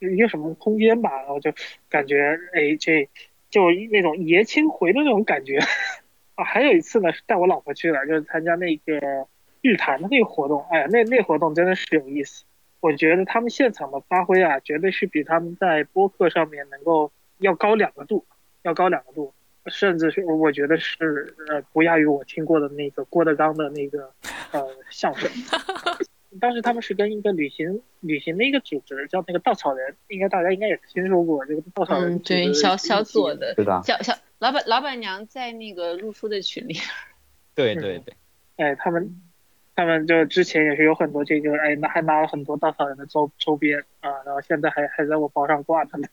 一个什么空间吧，然后就感觉，哎，这就那种爷青回的那种感觉 啊。还有一次呢，是带我老婆去的，就是参加那个日坛的那个活动。哎呀，那那活动真的是有意思。我觉得他们现场的发挥啊，绝对是比他们在播客上面能够要高两个度，要高两个度，甚至是我觉得是呃不亚于我听过的那个郭德纲的那个呃相声。当时他们是跟一个旅行旅行的一个组织叫那个稻草人，应该大家应该也听说过这个稻草人。嗯，对，小小左的，对吧？小小老板老板娘在那个露书的群里。对 对对。哎，他们他们就之前也是有很多这个，哎，拿还拿了很多稻草人的周周边啊，然后现在还还在我包上挂着呢。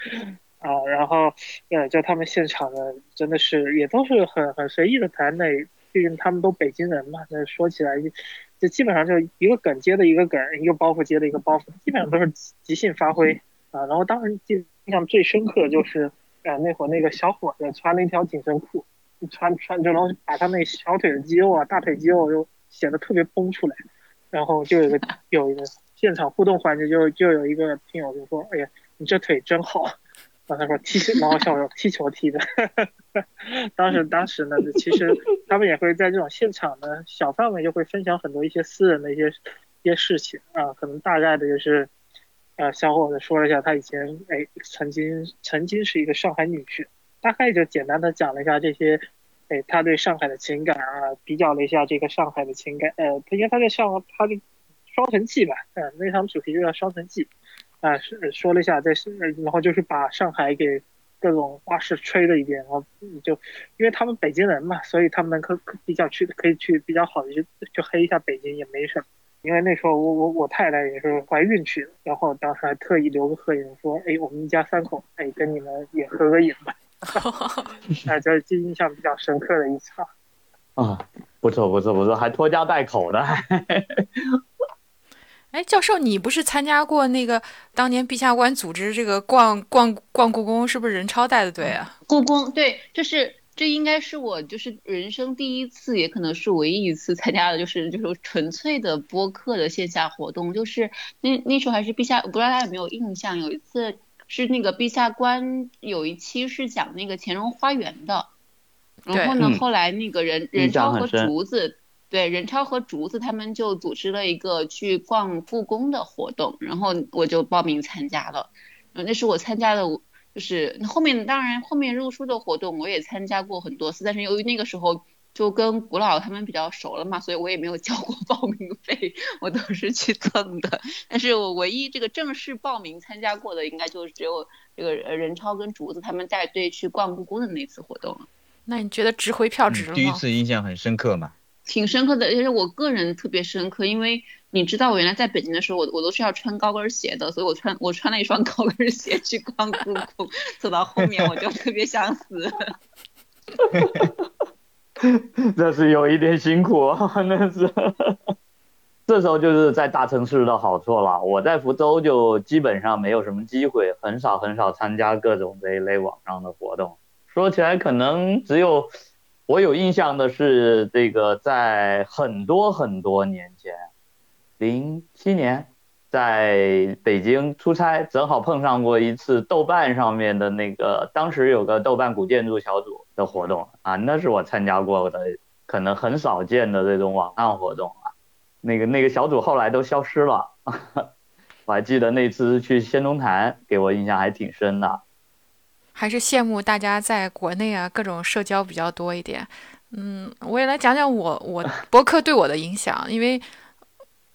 啊，然后呃，就他们现场的真的是也都是很很随意的谈那，毕竟他们都北京人嘛，那说起来。就基本上就一个梗接的一个梗，一个包袱接的一个包袱，基本上都是即即兴发挥啊。然后当时记印象最深刻就是，呃，那会儿那个小伙子穿了一条紧身裤，穿穿就然后把他那小腿的肌肉啊、大腿肌肉就显得特别绷出来。然后就有一个有一个现场互动环节，就就有一个听友就说：“哎呀，你这腿真好。”然后说踢，然后小友踢球踢的。当时当时呢，其实他们也会在这种现场呢，小范围就会分享很多一些私人的一些一些事情啊，可能大概的就是，呃，小伙子说了一下他以前哎曾经曾经是一个上海女婿，大概就简单的讲了一下这些，哎他对上海的情感啊，比较了一下这个上海的情感，呃，因为他在上他的双城记吧，嗯，那场主题就叫双城记，啊是说了一下在是，然后就是把上海给。各种花式吹了一遍，然后就因为他们北京人嘛，所以他们能可比较去可以去比较好的去去黑一下北京也没什么。因为那时候我我我太太也是怀孕去的，然后当时还特意留个合影说，哎，我们一家三口，哎，跟你们也合个影吧。哎，这是印象比较深刻的一场。啊，不错不错不错，还拖家带口的。哎，教授，你不是参加过那个当年陛下观组织这个逛逛逛故宫，是不是任超带的队啊？故宫对，就是这应该是我就是人生第一次，也可能是唯一一次参加的，就是就是纯粹的播客的线下活动。就是那那时候还是陛下，不知道大家有没有印象？有一次是那个陛下观有一期是讲那个乾隆花园的，然后呢，后来那个人任超和竹子。对，任超和竹子他们就组织了一个去逛故宫的活动，然后我就报名参加了。嗯，那是我参加的，就是后面当然后面入书的活动我也参加过很多次，但是由于那个时候就就跟古老他们比较熟了嘛，所以我也没有交过报名费，我都是去蹭的。但是我唯一这个正式报名参加过的，应该就只有这个任超跟竹子他们带队去逛故宫的那次活动了。那你觉得值回票值了吗？第一次印象很深刻嘛？挺深刻的，而且我个人特别深刻，因为你知道我原来在北京的时候，我我都是要穿高跟鞋的，所以我穿我穿了一双高跟鞋去逛故宫，走到后面我就特别想死。这是有一点辛苦，那是。这时候就是在大城市的好处了。我在福州就基本上没有什么机会，很少很少参加各种这一类网上的活动。说起来，可能只有我有印象的是这个，在很多很多年前，零七年。在北京出差，正好碰上过一次豆瓣上面的那个，当时有个豆瓣古建筑小组的活动啊，那是我参加过的，可能很少见的这种网上活动啊。那个那个小组后来都消失了，我还记得那次去仙踪坛，给我印象还挺深的。还是羡慕大家在国内啊，各种社交比较多一点。嗯，我也来讲讲我我 博客对我的影响，因为。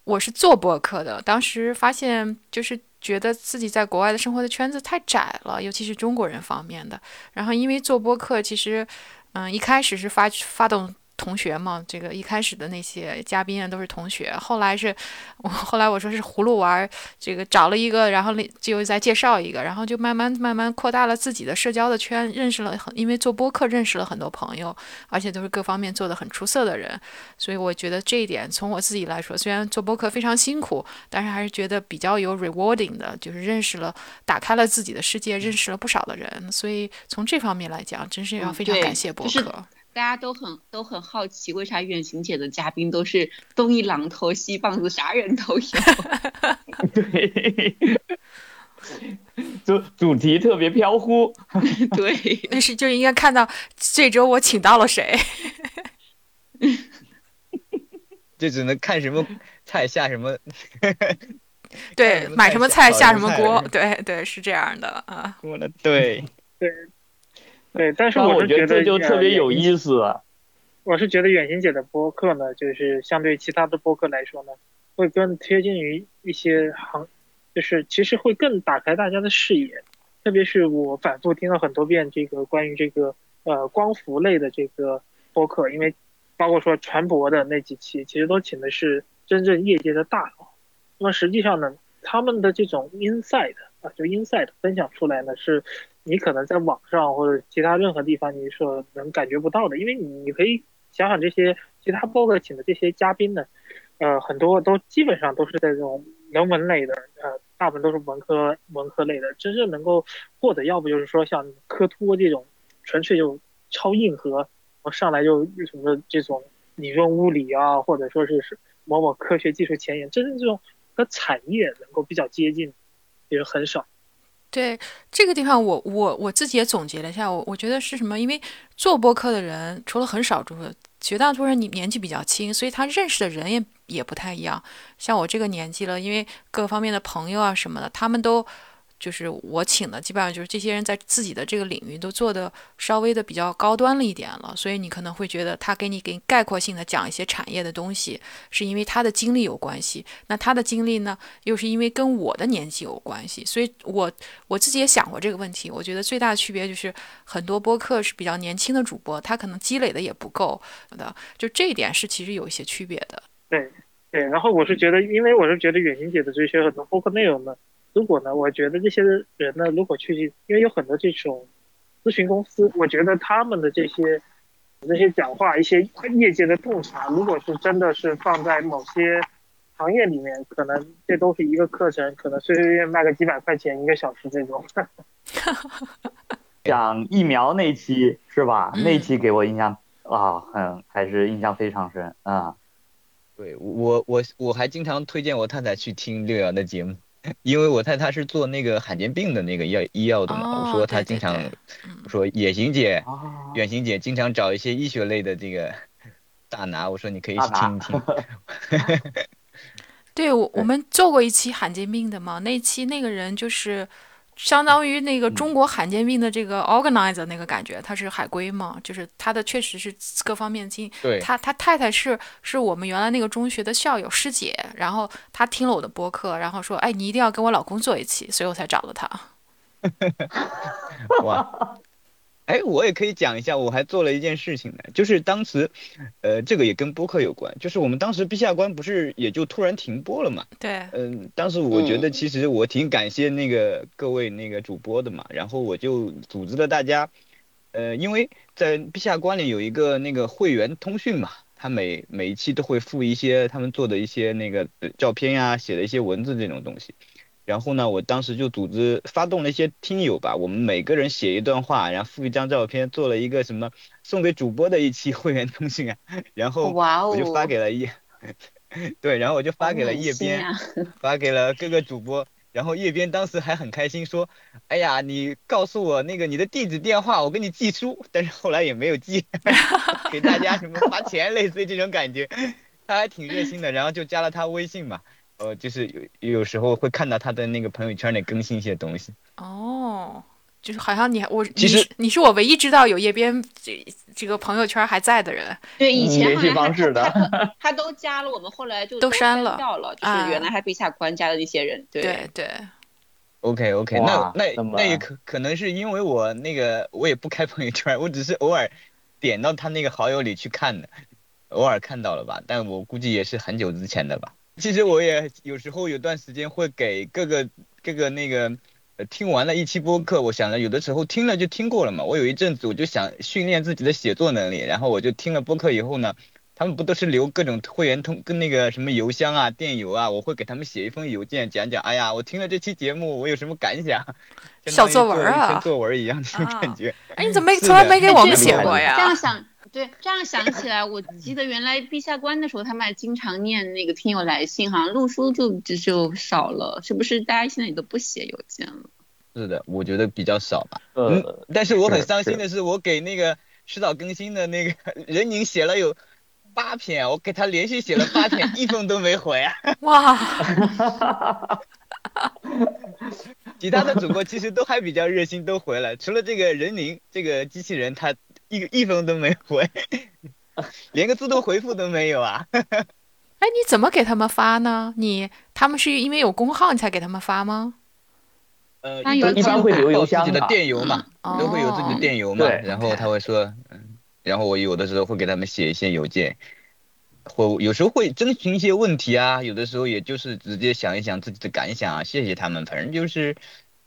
我是做博客的，当时发现就是觉得自己在国外的生活的圈子太窄了，尤其是中国人方面的。然后因为做播客，其实，嗯，一开始是发发动。同学嘛，这个一开始的那些嘉宾啊都是同学，后来是，我后来我说是葫芦娃，这个找了一个，然后就再介绍一个，然后就慢慢慢慢扩大了自己的社交的圈，认识了很，因为做播客认识了很多朋友，而且都是各方面做得很出色的人，所以我觉得这一点从我自己来说，虽然做播客非常辛苦，但是还是觉得比较有 rewarding 的，就是认识了，打开了自己的世界，认识了不少的人，所以从这方面来讲，真是要非常感谢播客。大家都很都很好奇，为啥远行姐的嘉宾都是东一榔头西棒子，啥人都有？对，主主题特别飘忽。对，那是就应该看到这周我请到了谁。就只能看什么菜下什么。对，买什么菜下什么锅。对对，是这样的啊。我的，对对。对，但是我是觉得这就特别有意思。我是觉得远行姐的播客呢，就是相对其他的播客来说呢，会更贴近于一些行，就是其实会更打开大家的视野。特别是我反复听了很多遍这个关于这个呃光伏类的这个播客，因为包括说船舶的那几期，其实都请的是真正业界的大佬。那么实际上呢，他们的这种 inside 啊，就 inside 分享出来呢是。你可能在网上或者其他任何地方，你所能感觉不到的，因为你你可以想想这些其他播客请的这些嘉宾呢，呃，很多都基本上都是这种人文类的，呃，大部分都是文科文科类的，真正能够获得，要不就是说像科托这种纯粹就超硬核，我上来就什么这种理论物理啊，或者说是是某某科学技术前沿，真正这种和产业能够比较接近，也很少。对这个地方，我我我自己也总结了一下，我我觉得是什么？因为做播客的人，除了很少数，绝大多数人你年纪比较轻，所以他认识的人也也不太一样。像我这个年纪了，因为各方面的朋友啊什么的，他们都。就是我请的，基本上就是这些人在自己的这个领域都做的稍微的比较高端了一点了，所以你可能会觉得他给你给概括性的讲一些产业的东西，是因为他的经历有关系。那他的经历呢，又是因为跟我的年纪有关系，所以我我自己也想过这个问题。我觉得最大的区别就是很多播客是比较年轻的主播，他可能积累的也不够的，就这一点是其实有一些区别的。对对，然后我是觉得，因为我是觉得远行姐的这些很多播客内容呢。如果呢？我觉得这些人呢，如果去，因为有很多这种咨询公司，我觉得他们的这些那些讲话，一些业界的洞察，如果是真的是放在某些行业里面，可能这都是一个课程，可能随随便便卖个几百块钱一个小时这种。讲疫苗那期是吧？那期给我印象啊，很还是印象非常深啊。对我我我还经常推荐我太太去听六爻的节目。因为我猜他是做那个罕见病的那个药医药的嘛，我说她经常，我说野行姐、远行姐经常找一些医学类的这个大拿，我说你可以去听一听。对，我我们做过一期罕见病的嘛，那期那个人就是相当于那个中国罕见病的这个 organizer 那个感觉，他是海归嘛，就是他的确实是各方面经。对，他他太太是是我们原来那个中学的校友师姐，然后他听了我的播客，然后说，哎，你一定要跟我老公做一期，所以我才找了他。哇。哎，我也可以讲一下，我还做了一件事情呢，就是当时，呃，这个也跟播客有关，就是我们当时陛下关不是也就突然停播了嘛？对。嗯，当时我觉得其实我挺感谢那个各位那个主播的嘛，然后我就组织了大家，呃，因为在陛下关里有一个那个会员通讯嘛，他每每一期都会附一些他们做的一些那个照片呀，写的一些文字这种东西。然后呢，我当时就组织发动了一些听友吧，我们每个人写一段话，然后附一张照片，做了一个什么送给主播的一期会员通讯啊，然后我就发给了叶，对，然后我就发给了叶边，发给了各个主播，然后叶边当时还很开心说，哎呀，你告诉我那个你的地址电话，我给你寄书，但是后来也没有寄，给大家什么发钱，类似于这种感觉，他还挺热心的，然后就加了他微信嘛。呃，就是有有时候会看到他的那个朋友圈里更新一些东西。哦，就是好像你我其实你是我唯一知道有叶边这这个朋友圈还在的人。对，以前联系方式的 他都加了，我们后来就都删了掉了。就是原来还被下关加的那些人。对对。OK OK，那那那也可可能是因为我那个我也不开朋友圈，我只是偶尔点到他那个好友里去看的，偶尔看到了吧，但我估计也是很久之前的吧。其实我也有时候有段时间会给各个各个那个，呃，听完了一期播客，我想着有的时候听了就听过了嘛。我有一阵子我就想训练自己的写作能力，然后我就听了播客以后呢，他们不都是留各种会员通跟那个什么邮箱啊、电邮啊，我会给他们写一封邮件，讲讲，哎呀，我听了这期节目，我有什么感想，小作文啊，作文一样这种感觉。哎，你怎么没从来没给我们写过呀？这样想。对，这样想起来，我记得原来陛下关的时候，他们还经常念那个听友来信，好像录书就就就少了，是不是？大家现在也都不写邮件了？是的，我觉得比较少吧。嗯，但是我很伤心的是，我给那个迟早更新的那个任宁写了有八篇，我给他连续写了八篇，一封都没回啊！哇！其他的主播其实都还比较热心，都回来，除了这个任宁这个机器人，他。一个一封都没回，连个自动回复都没有啊！哎，你怎么给他们发呢？你他们是因为有工号你才给他们发吗？呃，一般会留邮箱自己的电邮嘛，都会有自己的电邮嘛。然后他会说，嗯，然后我有的时候会给他们写一些邮件，或有时候会征询一些问题啊，有的时候也就是直接想一想自己的感想啊，谢谢他们。反正就是，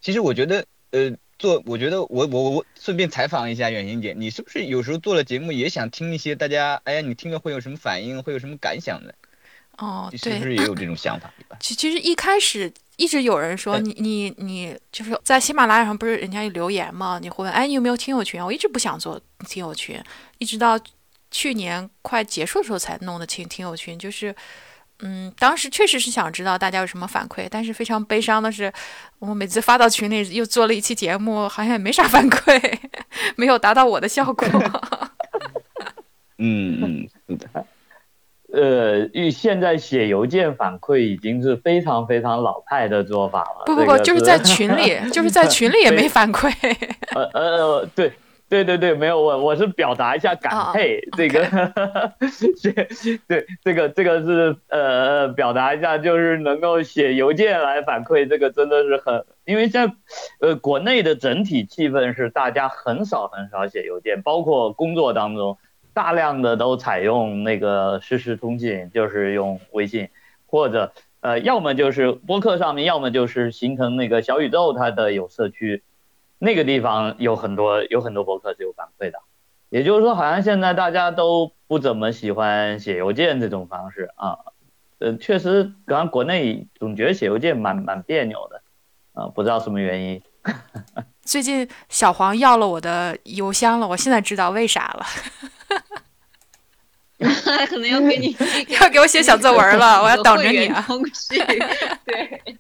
其实我觉得，呃。做，我觉得我我我顺便采访一下远行姐，你是不是有时候做了节目也想听一些大家，哎呀，你听了会有什么反应，会有什么感想的？哦，对，是不是也有这种想法？其其实一开始一直有人说你你你就是在喜马拉雅上不是人家有留言吗？你会问哎你有没有听友群？我一直不想做听友群，一直到去年快结束的时候才弄的听听友群，就是。嗯，当时确实是想知道大家有什么反馈，但是非常悲伤的是，我每次发到群里又做了一期节目，好像也没啥反馈，没有达到我的效果。嗯嗯，是的。呃，现在写邮件反馈已经是非常非常老派的做法了。不不不，就是在群里，就是在群里也没 反馈。呃呃，对。对对对，没有我，我是表达一下感佩，这个，对这个这个是呃表达一下，就是能够写邮件来反馈，这个真的是很，因为在呃国内的整体气氛是大家很少很少写邮件，包括工作当中，大量的都采用那个实时通信，就是用微信，或者呃要么就是播客上面，要么就是形成那个小宇宙，它的有社区。那个地方有很多有很多博客是有反馈的，也就是说，好像现在大家都不怎么喜欢写邮件这种方式啊。呃，确实，刚刚国内总觉得写邮件蛮蛮别扭的，啊，不知道什么原因。最近小黄要了我的邮箱了，我现在知道为啥了。可能要给你 要给我写小作文了，我要等着你啊。对。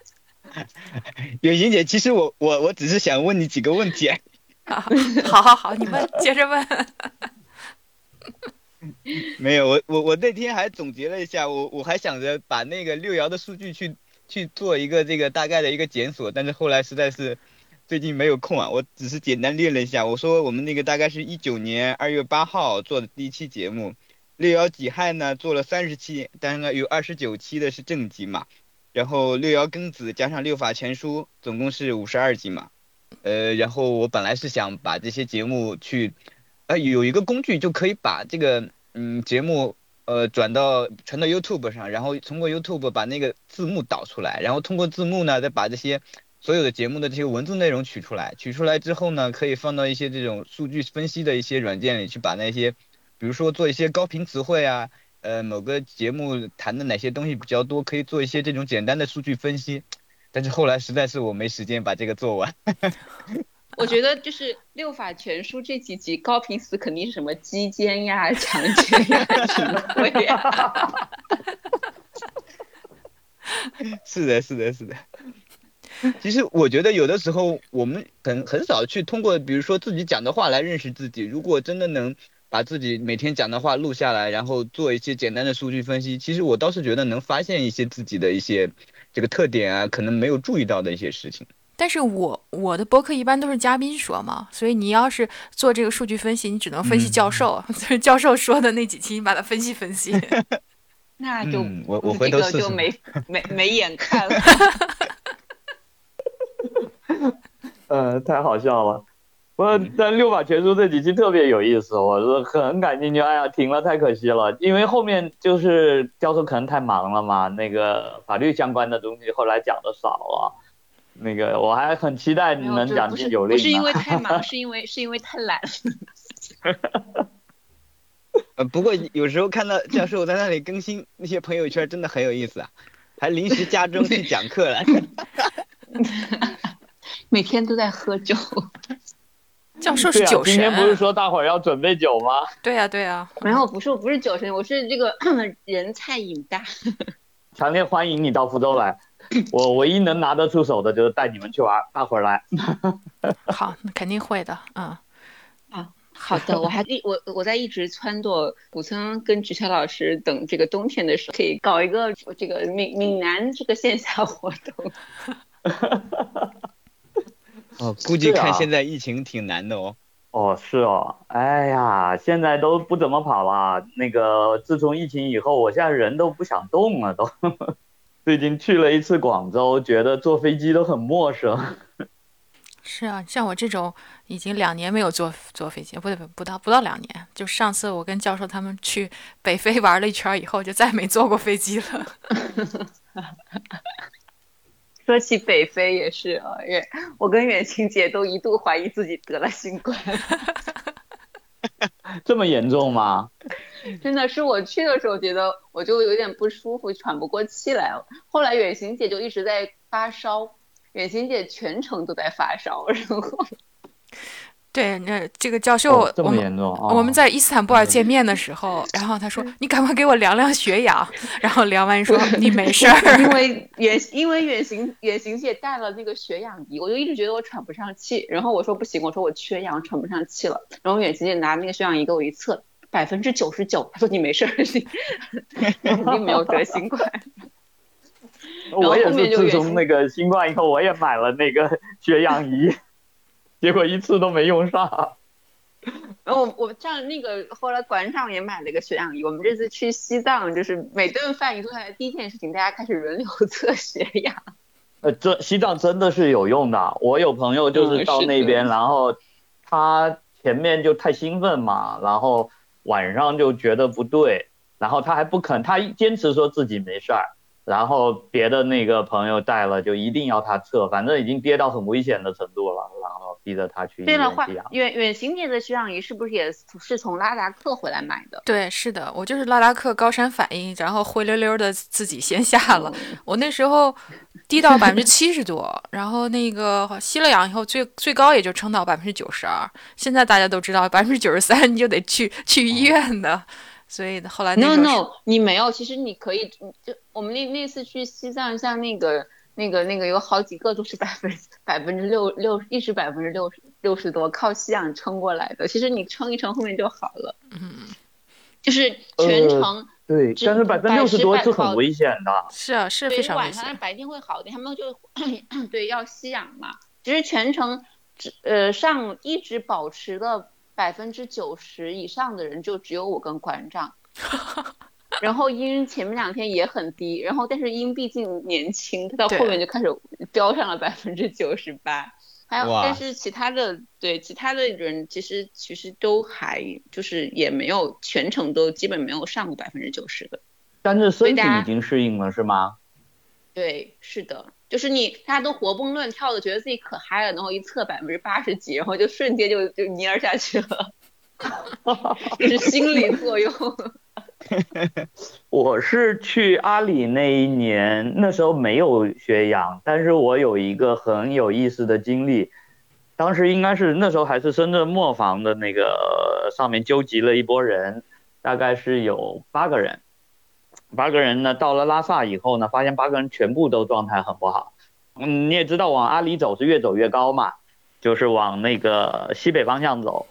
远行姐，其实我我我只是想问你几个问题。好，好，好，你们 接着问。没有，我我我那天还总结了一下，我我还想着把那个六爻的数据去去做一个这个大概的一个检索，但是后来实在是最近没有空啊，我只是简单列了一下。我说我们那个大概是一九年二月八号做的第一期节目，六爻己亥呢做了三十期，当然有二十九期的是正极嘛。然后六爻庚子加上六法全书，总共是五十二集嘛。呃，然后我本来是想把这些节目去，呃，有一个工具就可以把这个嗯节目呃转到传到 YouTube 上，然后通过 YouTube 把那个字幕导出来，然后通过字幕呢再把这些所有的节目的这些文字内容取出来，取出来之后呢，可以放到一些这种数据分析的一些软件里去，把那些比如说做一些高频词汇啊。呃，某个节目谈的哪些东西比较多，可以做一些这种简单的数据分析，但是后来实在是我没时间把这个做完。我觉得就是六法全书这几集高频词肯定是什么肌间呀、强奸呀什么鬼呀。是的，是的，是的。其实我觉得有的时候我们很很少去通过，比如说自己讲的话来认识自己。如果真的能。把自己每天讲的话录下来，然后做一些简单的数据分析。其实我倒是觉得能发现一些自己的一些这个特点啊，可能没有注意到的一些事情。但是我我的博客一般都是嘉宾说嘛，所以你要是做这个数据分析，你只能分析教授，就是教授说的那几期，你把它分析分析。那就我我回头试试。就没 没没眼看了。呃，太好笑了。我但六法全书这几期特别有意思，我是很感兴趣。哎呀，停了太可惜了，因为后面就是教授可能太忙了嘛，那个法律相关的东西后来讲的少了。那个我还很期待你能讲第九令。不是因为太忙，是因为是因为太懒。呃，不过有时候看到教授在那里更新那些朋友圈，真的很有意思啊，还临时加 钟去讲课了。每天都在喝酒。教授是酒神，今天不是说大伙儿要准备酒吗？对呀，对呀。没有，不是，我不是酒神，我是这个人菜瘾大。强烈欢迎你到福州来，我唯一能拿得出手的就是带你们去玩，大伙儿来。好，肯定会的，嗯。啊，好的，我还一我我在一直撺掇古村跟菊桥老师等这个冬天的时候，可以搞一个这个闽闽南这个线下活动。哦，估计看现在疫情挺难的哦。哦，是哦，哎呀，现在都不怎么跑了。那个自从疫情以后，我现在人都不想动了，都。最近去了一次广州，觉得坐飞机都很陌生。是啊，像我这种已经两年没有坐坐飞机，不对，不到不到两年，就上次我跟教授他们去北非玩了一圈以后，就再没坐过飞机了。说起北非也是啊，远我跟远行姐都一度怀疑自己得了新冠，这么严重吗？真的是我去的时候觉得我就有点不舒服，喘不过气来了。后来远行姐就一直在发烧，远行姐全程都在发烧，然后。对，那这个教授，这么严重我们在伊斯坦布尔见面的时候，然后他说：“你赶快给我量量血氧。”然后量完说：“你没事儿。”因为远因为远行远行姐带了那个血氧仪，我就一直觉得我喘不上气。然后我说不行，我说我缺氧，喘不上气了。然后远行姐拿那个血氧仪给我一测，百分之九十九，他说你没事儿，你 肯定没有得新冠。我也是自从那个新冠以后，我也买了那个血氧仪。结果一次都没用上，然后我我样那个后来馆长也买了一个血氧仪。我们这次去西藏，就是每顿饭一坐下来，第一件事情大家开始轮流测血氧。呃，这西藏真的是有用的。我有朋友就是到那边，然后他前面就太兴奋嘛，然后晚上就觉得不对，然后他还不肯，他坚持说自己没事儿。然后别的那个朋友带了，就一定要他测，反正已经跌到很危险的程度了，逼着他去医院吸氧。远远行姐的血氧仪是不是也是从拉达克回来买的？对，是的，我就是拉达克高山反应，然后灰溜溜的自己先下了。我那时候低到百分之七十多，然后那个吸了氧以后，最最高也就撑到百分之九十二。现在大家都知道，百分之九十三 你就得去去医院的。所以后来 no no 你没有，其实你可以就我们那那次去西藏，像那个那个那个有好几个都是百分百分之六六一直百分之六十六十多靠吸氧撑过来的，其实你撑一撑后面就好了。嗯，就是全程对，但是百分之六十多是很危险的。是啊，是非常危险。晚上白天会好点，他们就对要吸氧嘛。其实全程只呃上一直保持了百分之九十以上的人，就只有我跟馆长。然后音前面两天也很低，然后但是音毕竟年轻，他到后面就开始飙上了百分之九十八。还有，但是其他的对其他的人其实其实都还就是也没有全程都基本没有上过百分之九十的。但是身体已经适应了是吗？对，是的，就是你大家都活蹦乱跳的，觉得自己可嗨了，然后一测百分之八十几，然后就瞬间就就蔫下去了，这 是心理作用。我是去阿里那一年，那时候没有学氧，但是我有一个很有意思的经历。当时应该是那时候还是深圳磨坊的那个上面纠集了一波人，大概是有八个人。八个人呢，到了拉萨以后呢，发现八个人全部都状态很不好。嗯，你也知道往阿里走是越走越高嘛，就是往那个西北方向走，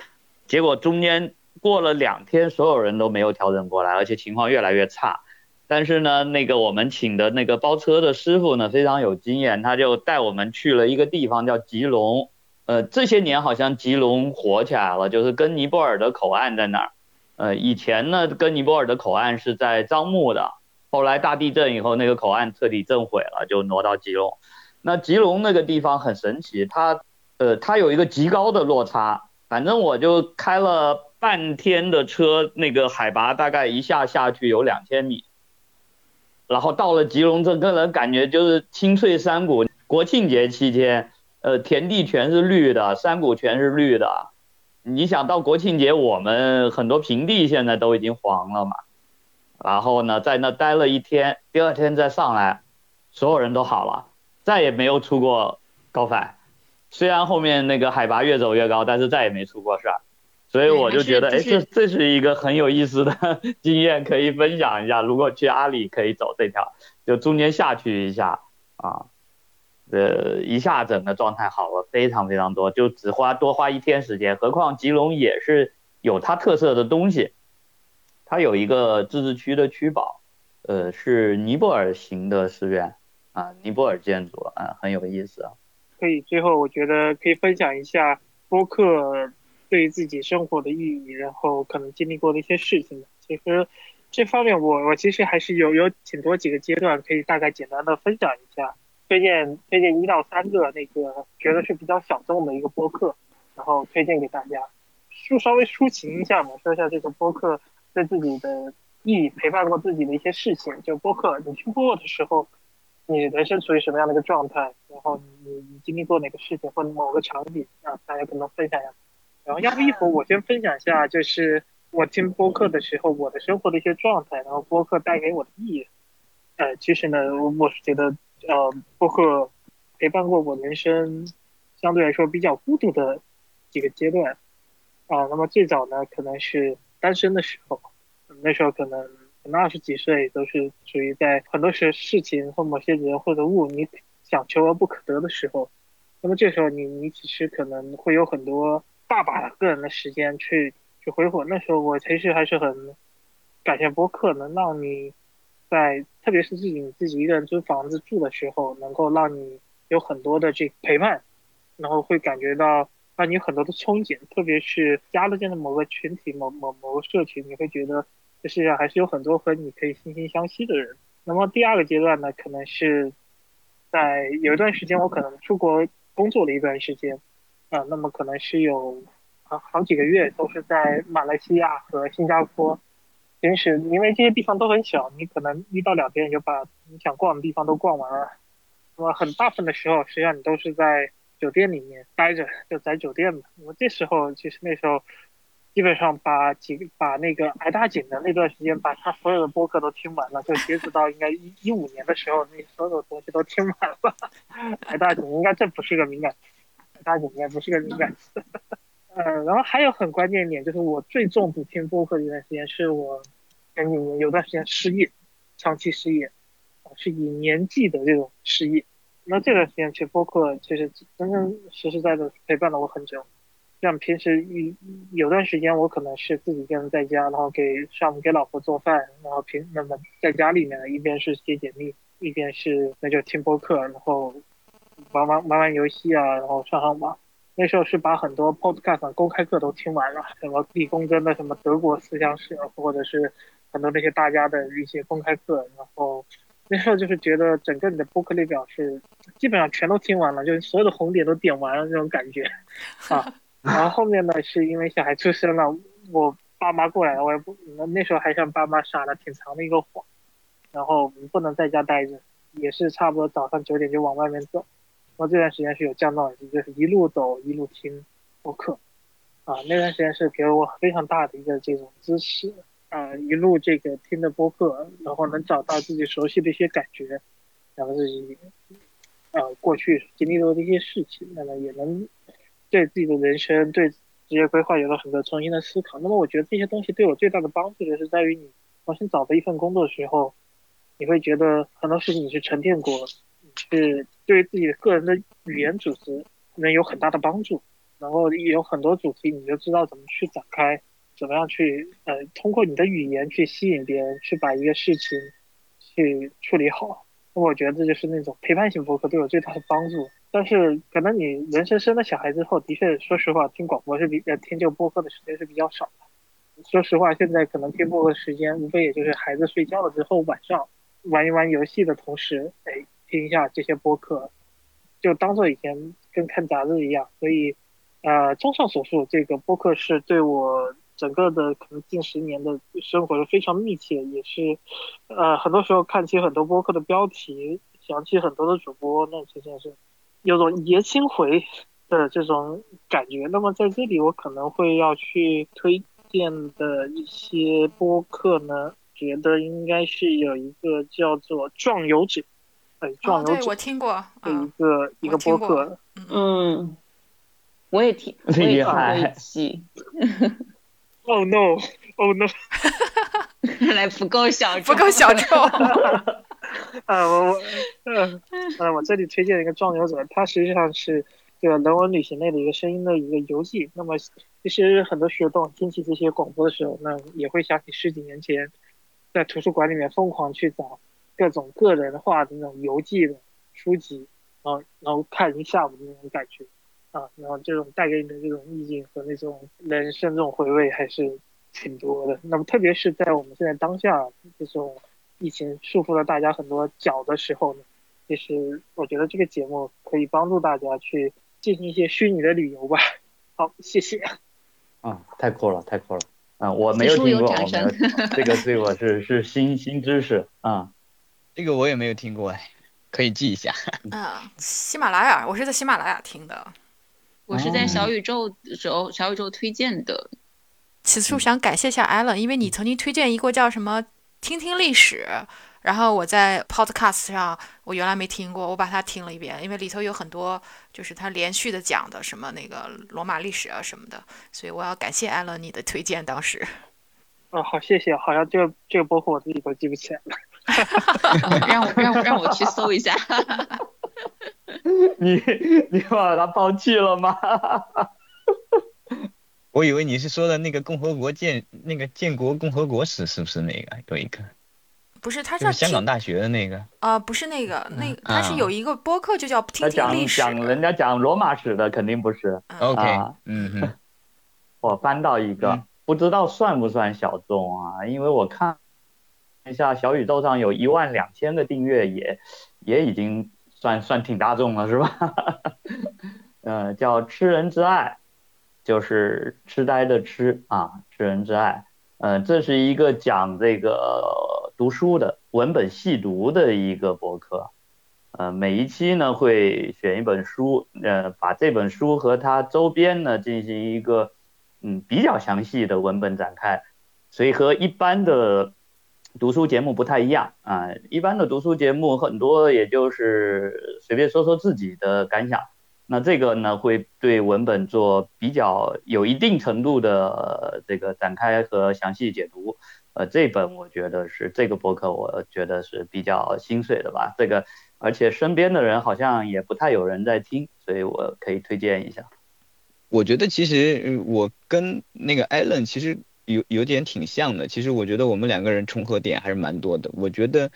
结果中间。过了两天，所有人都没有调整过来，而且情况越来越差。但是呢，那个我们请的那个包车的师傅呢，非常有经验，他就带我们去了一个地方叫吉隆。呃，这些年好像吉隆火起来了，就是跟尼泊尔的口岸在那儿。呃，以前呢，跟尼泊尔的口岸是在樟木的，后来大地震以后，那个口岸彻底震毁了，就挪到吉隆。那吉隆那个地方很神奇，它呃，它有一个极高的落差，反正我就开了。半天的车，那个海拔大概一下下去有两千米，然后到了吉隆，镇个人感觉就是青翠山谷。国庆节期间，呃，田地全是绿的，山谷全是绿的。你想到国庆节，我们很多平地现在都已经黄了嘛。然后呢，在那待了一天，第二天再上来，所有人都好了，再也没有出过高反。虽然后面那个海拔越走越高，但是再也没出过事儿。所以我就觉得，哎，这这是一个很有意思的 经验，可以分享一下。如果去阿里，可以走这条，就中间下去一下啊，呃，一下整个状态好了非常非常多，就只花多花一天时间。何况吉隆也是有它特色的东西，它有一个自治区的区堡，呃，是尼泊尔型的寺院啊，尼泊尔建筑啊，很有意思啊。可以，最后我觉得可以分享一下播客。对于自己生活的意义，然后可能经历过的一些事情，其实这方面我我其实还是有有挺多几个阶段可以大概简单的分享一下，推荐推荐一到三个那个觉得是比较小众的一个播客，然后推荐给大家，抒稍微抒情一下嘛，说一下这个播客对自己的意义，陪伴过自己的一些事情。就播客，你听播客的时候，你人生处于什么样的一个状态，然后你你经历过哪个事情或者某个场景？啊，大家可能分享一下。然后要不一会儿我先分享一下，就是我听播客的时候，我的生活的一些状态，然后播客带给我的意义。呃，其实呢，我是觉得，呃，播客陪伴过我人生相对来说比较孤独的几个阶段。啊，那么最早呢，可能是单身的时候，那时候可能可能二十几岁，都是属于在很多事事情或某些人或者物你想求而不可得的时候。那么这时候你你其实可能会有很多。大把个人的时间去去挥霍，那时候我其实还是很感谢播客，能让你在特别是自己自己一个人租房子住的时候，能够让你有很多的这陪伴，然后会感觉到让你有很多的憧憬，特别是加了这样的某个群体、某某某个社群，你会觉得这世界上还是有很多和你可以惺惺相惜的人。那么第二个阶段呢，可能是在有一段时间，我可能出国工作了一段时间。啊，那么可能是有啊好几个月都是在马来西亚和新加坡，平时因为这些地方都很小，你可能一到两天就把你想逛的地方都逛完了。那么很大部分的时候，实际上你都是在酒店里面待着，就在酒店嘛。那么这时候其实那时候基本上把几把那个挨大井的那段时间，把他所有的播客都听完了，就截止到应该一一五年的时候，那所有的东西都听完了。挨大井应该这不是个敏感词。大几年不是个敏感词，呃，然后还有很关键一点，就是我最重不听播客的一段时间，是我前几年有段时间失业，长期失业，是以年纪的这种失业。那这段时间其实播客其实真真实实在在陪伴了我很久。像平时一有段时间我可能是自己一个人在家，然后给上午给老婆做饭，然后平那么在家里面一边是写简历，一边是那就听播客，然后。玩玩玩玩游戏啊，然后上上网。那时候是把很多 podcast 公开课都听完了，什么理工真的什么德国思想史，或者是很多那些大家的一些公开课，然后那时候就是觉得整个你的播客列表是基本上全都听完了，就是所有的红点都点完了那种感觉 啊。然后后面呢，是因为小孩出生了，我爸妈过来了，我也不那时候还向爸妈撒了挺长的一个谎，然后不能在家待着，也是差不多早上九点就往外面走。我这段时间是有降噪耳机，就是一路走一路听播客，啊，那段时间是给了我非常大的一个这种支持，啊，一路这个听的播客，然后能找到自己熟悉的一些感觉，然后自己，呃，过去经历过的一些事情，那么也能对自己的人生、对职业规划有了很多重新的思考。那么我觉得这些东西对我最大的帮助，就是在于你重新找到一份工作的时候，你会觉得很多事情你是沉淀过。你是对于自己的个人的语言组织能有很大的帮助，然后有很多主题你就知道怎么去展开，怎么样去呃通过你的语言去吸引别人，去把一个事情去处理好。那我觉得这就是那种陪伴型博客对我最大的帮助。但是可能你人生生了小孩之后，的确说实话听广播是比呃听这个播客的时间是比较少的。说实话，现在可能听播客时间无非也就是孩子睡觉了之后晚上玩一玩游戏的同时，哎。听一下这些播客，就当做以前跟看杂志一样。所以，呃，综上所述，这个播客是对我整个的可能近十年的生活是非常密切，也是，呃，很多时候看起很多播客的标题，想起很多的主播，那实际是有种爷青回的这种感觉。那么在这里，我可能会要去推荐的一些播客呢，觉得应该是有一个叫做《壮游者》。哎，壮游者，我听过，一个一个播客，嗯，我也听，我也听过一期。Oh no! Oh no! 来不够小众，不够小众。啊，我我，嗯，呃，我这里推荐一个壮游者，它实际上是这个人文旅行类的一个声音的一个游记。那么，其实很多学动听起这些广播的时候，那也会想起十几年前在图书馆里面疯狂去找。各种个人化的那种游记的书籍，然后然后看一下午的那种感觉，啊，然后这种带给你的这种意境和那种人生这种回味还是挺多的。那么特别是在我们现在当下这种疫情束缚了大家很多脚的时候呢，其实我觉得这个节目可以帮助大家去进行一些虚拟的旅游吧。好，谢谢。啊，太酷了，太酷了。啊，我没有听过，这个对我是是新新知识啊。这个我也没有听过哎，可以记一下。嗯，喜马拉雅，我是在喜马拉雅听的。我是在小宇宙时候，小宇宙推荐的。此处想感谢一下 Allen，因为你曾经推荐一个叫什么“听听历史”，然后我在 Podcast 上，我原来没听过，我把它听了一遍，因为里头有很多就是他连续的讲的什么那个罗马历史啊什么的，所以我要感谢 Allen 你的推荐当时。哦，好，谢谢。好像这个这个播客我自己都记不起来了。让我让我让我去搜一下。你你把它抛弃了吗？我以为你是说的那个共和国建那个建国共和国史是不是那个有一个？不是，他是香港大学的那个。啊，不是那个，那他是有一个播客就叫听听历史。讲讲人家讲罗马史的肯定不是。OK，嗯嗯。我翻到一个，不知道算不算小众啊？因为我看。一下小宇宙上有一万两千个订阅，也也已经算算挺大众了，是吧？呃，叫痴人之爱，就是痴呆的痴啊，痴人之爱。嗯，这是一个讲这个读书的文本细读的一个博客。呃，每一期呢会选一本书，呃，把这本书和它周边呢进行一个嗯比较详细的文本展开，所以和一般的。读书节目不太一样啊，一般的读书节目很多也就是随便说说自己的感想，那这个呢会对文本做比较有一定程度的这个展开和详细解读。呃，这本我觉得是这个博客，我觉得是比较心碎的吧。这个而且身边的人好像也不太有人在听，所以我可以推荐一下。我觉得其实我跟那个艾伦其实。有有点挺像的，其实我觉得我们两个人重合点还是蛮多的。我觉得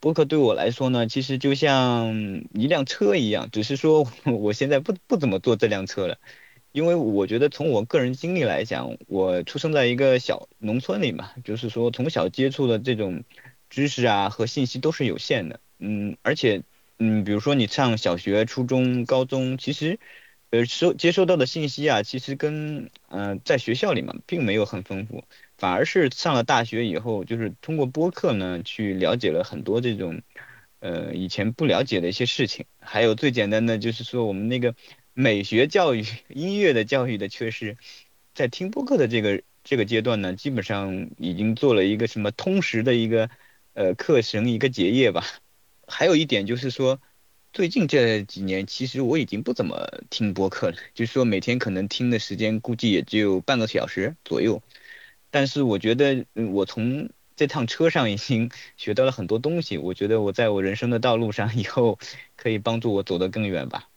播客对我来说呢，其实就像一辆车一样，只是说我 现在不不怎么坐这辆车了，因为我觉得从我个人经历来讲，我出生在一个小农村里嘛，就是说从小接触的这种知识啊和信息都是有限的，嗯，而且嗯，比如说你上小学、初中、高中，其实呃收接收到的信息啊，其实跟嗯在学校里嘛，并没有很丰富。反而是上了大学以后，就是通过播客呢，去了解了很多这种，呃，以前不了解的一些事情。还有最简单的就是说，我们那个美学教育、音乐的教育的缺失，在听播客的这个这个阶段呢，基本上已经做了一个什么通识的一个呃课程一个结业吧。还有一点就是说，最近这几年其实我已经不怎么听播客了，就是说每天可能听的时间估计也只有半个小时左右。但是我觉得，嗯，我从这趟车上已经学到了很多东西。我觉得我在我人生的道路上以后可以帮助我走得更远吧。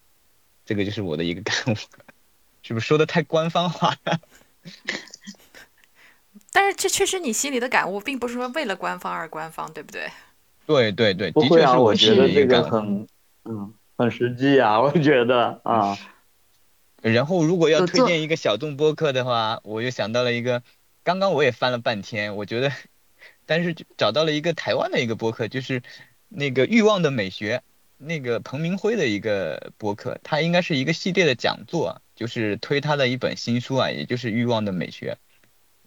这个就是我的一个感悟，是不是说的太官方化了？但是这确实你心里的感悟，并不是说为了官方而官方，对不对？对对对，不会啊，我觉得这个很，嗯，很实际啊，我觉得啊。然后如果要推荐一个小众播客的话，我又想到了一个。刚刚我也翻了半天，我觉得，但是找到了一个台湾的一个播客，就是那个欲望的美学，那个彭明辉的一个播客，他应该是一个系列的讲座，就是推他的一本新书啊，也就是欲望的美学。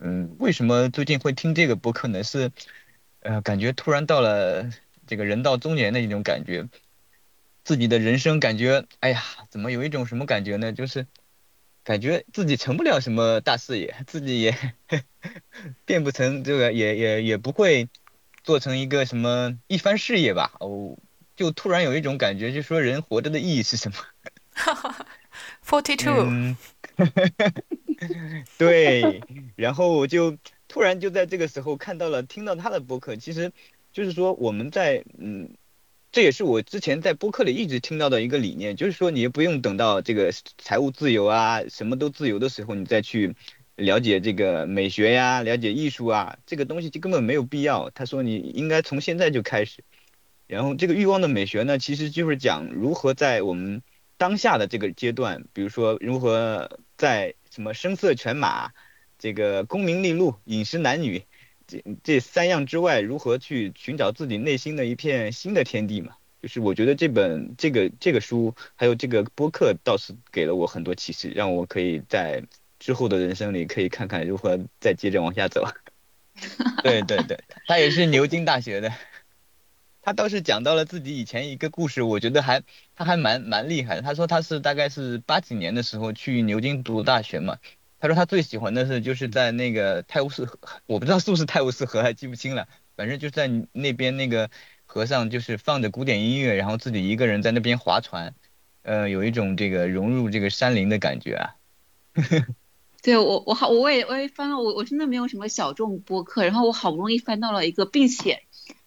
嗯，为什么最近会听这个播客呢？是，呃，感觉突然到了这个人到中年的一种感觉，自己的人生感觉，哎呀，怎么有一种什么感觉呢？就是。感觉自己成不了什么大事业，自己也 变不成这个，也也也不会做成一个什么一番事业吧。哦，就突然有一种感觉，就说人活着的意义是什么？Forty two。对，然后我就突然就在这个时候看到了，听到他的博客，其实就是说我们在嗯。这也是我之前在播客里一直听到的一个理念，就是说你不用等到这个财务自由啊，什么都自由的时候，你再去了解这个美学呀，了解艺术啊，这个东西就根本没有必要。他说你应该从现在就开始。然后这个欲望的美学呢，其实就是讲如何在我们当下的这个阶段，比如说如何在什么声色犬马、这个功名利禄、饮食男女。这这三样之外，如何去寻找自己内心的一片新的天地嘛？就是我觉得这本这个这个书，还有这个播客，倒是给了我很多启示，让我可以在之后的人生里可以看看如何再接着往下走。对对对，他也是牛津大学的，他倒是讲到了自己以前一个故事，我觉得还他还蛮蛮厉害的。他说他是大概是八几年的时候去牛津读大学嘛。他说他最喜欢的是就是在那个泰晤士河，我不知道是不是泰晤士河，还记不清了。反正就在那边那个河上，就是放着古典音乐，然后自己一个人在那边划船，呃，有一种这个融入这个山林的感觉啊。对我我好我也我也翻了我我真的没有什么小众播客，然后我好不容易翻到了一个，并且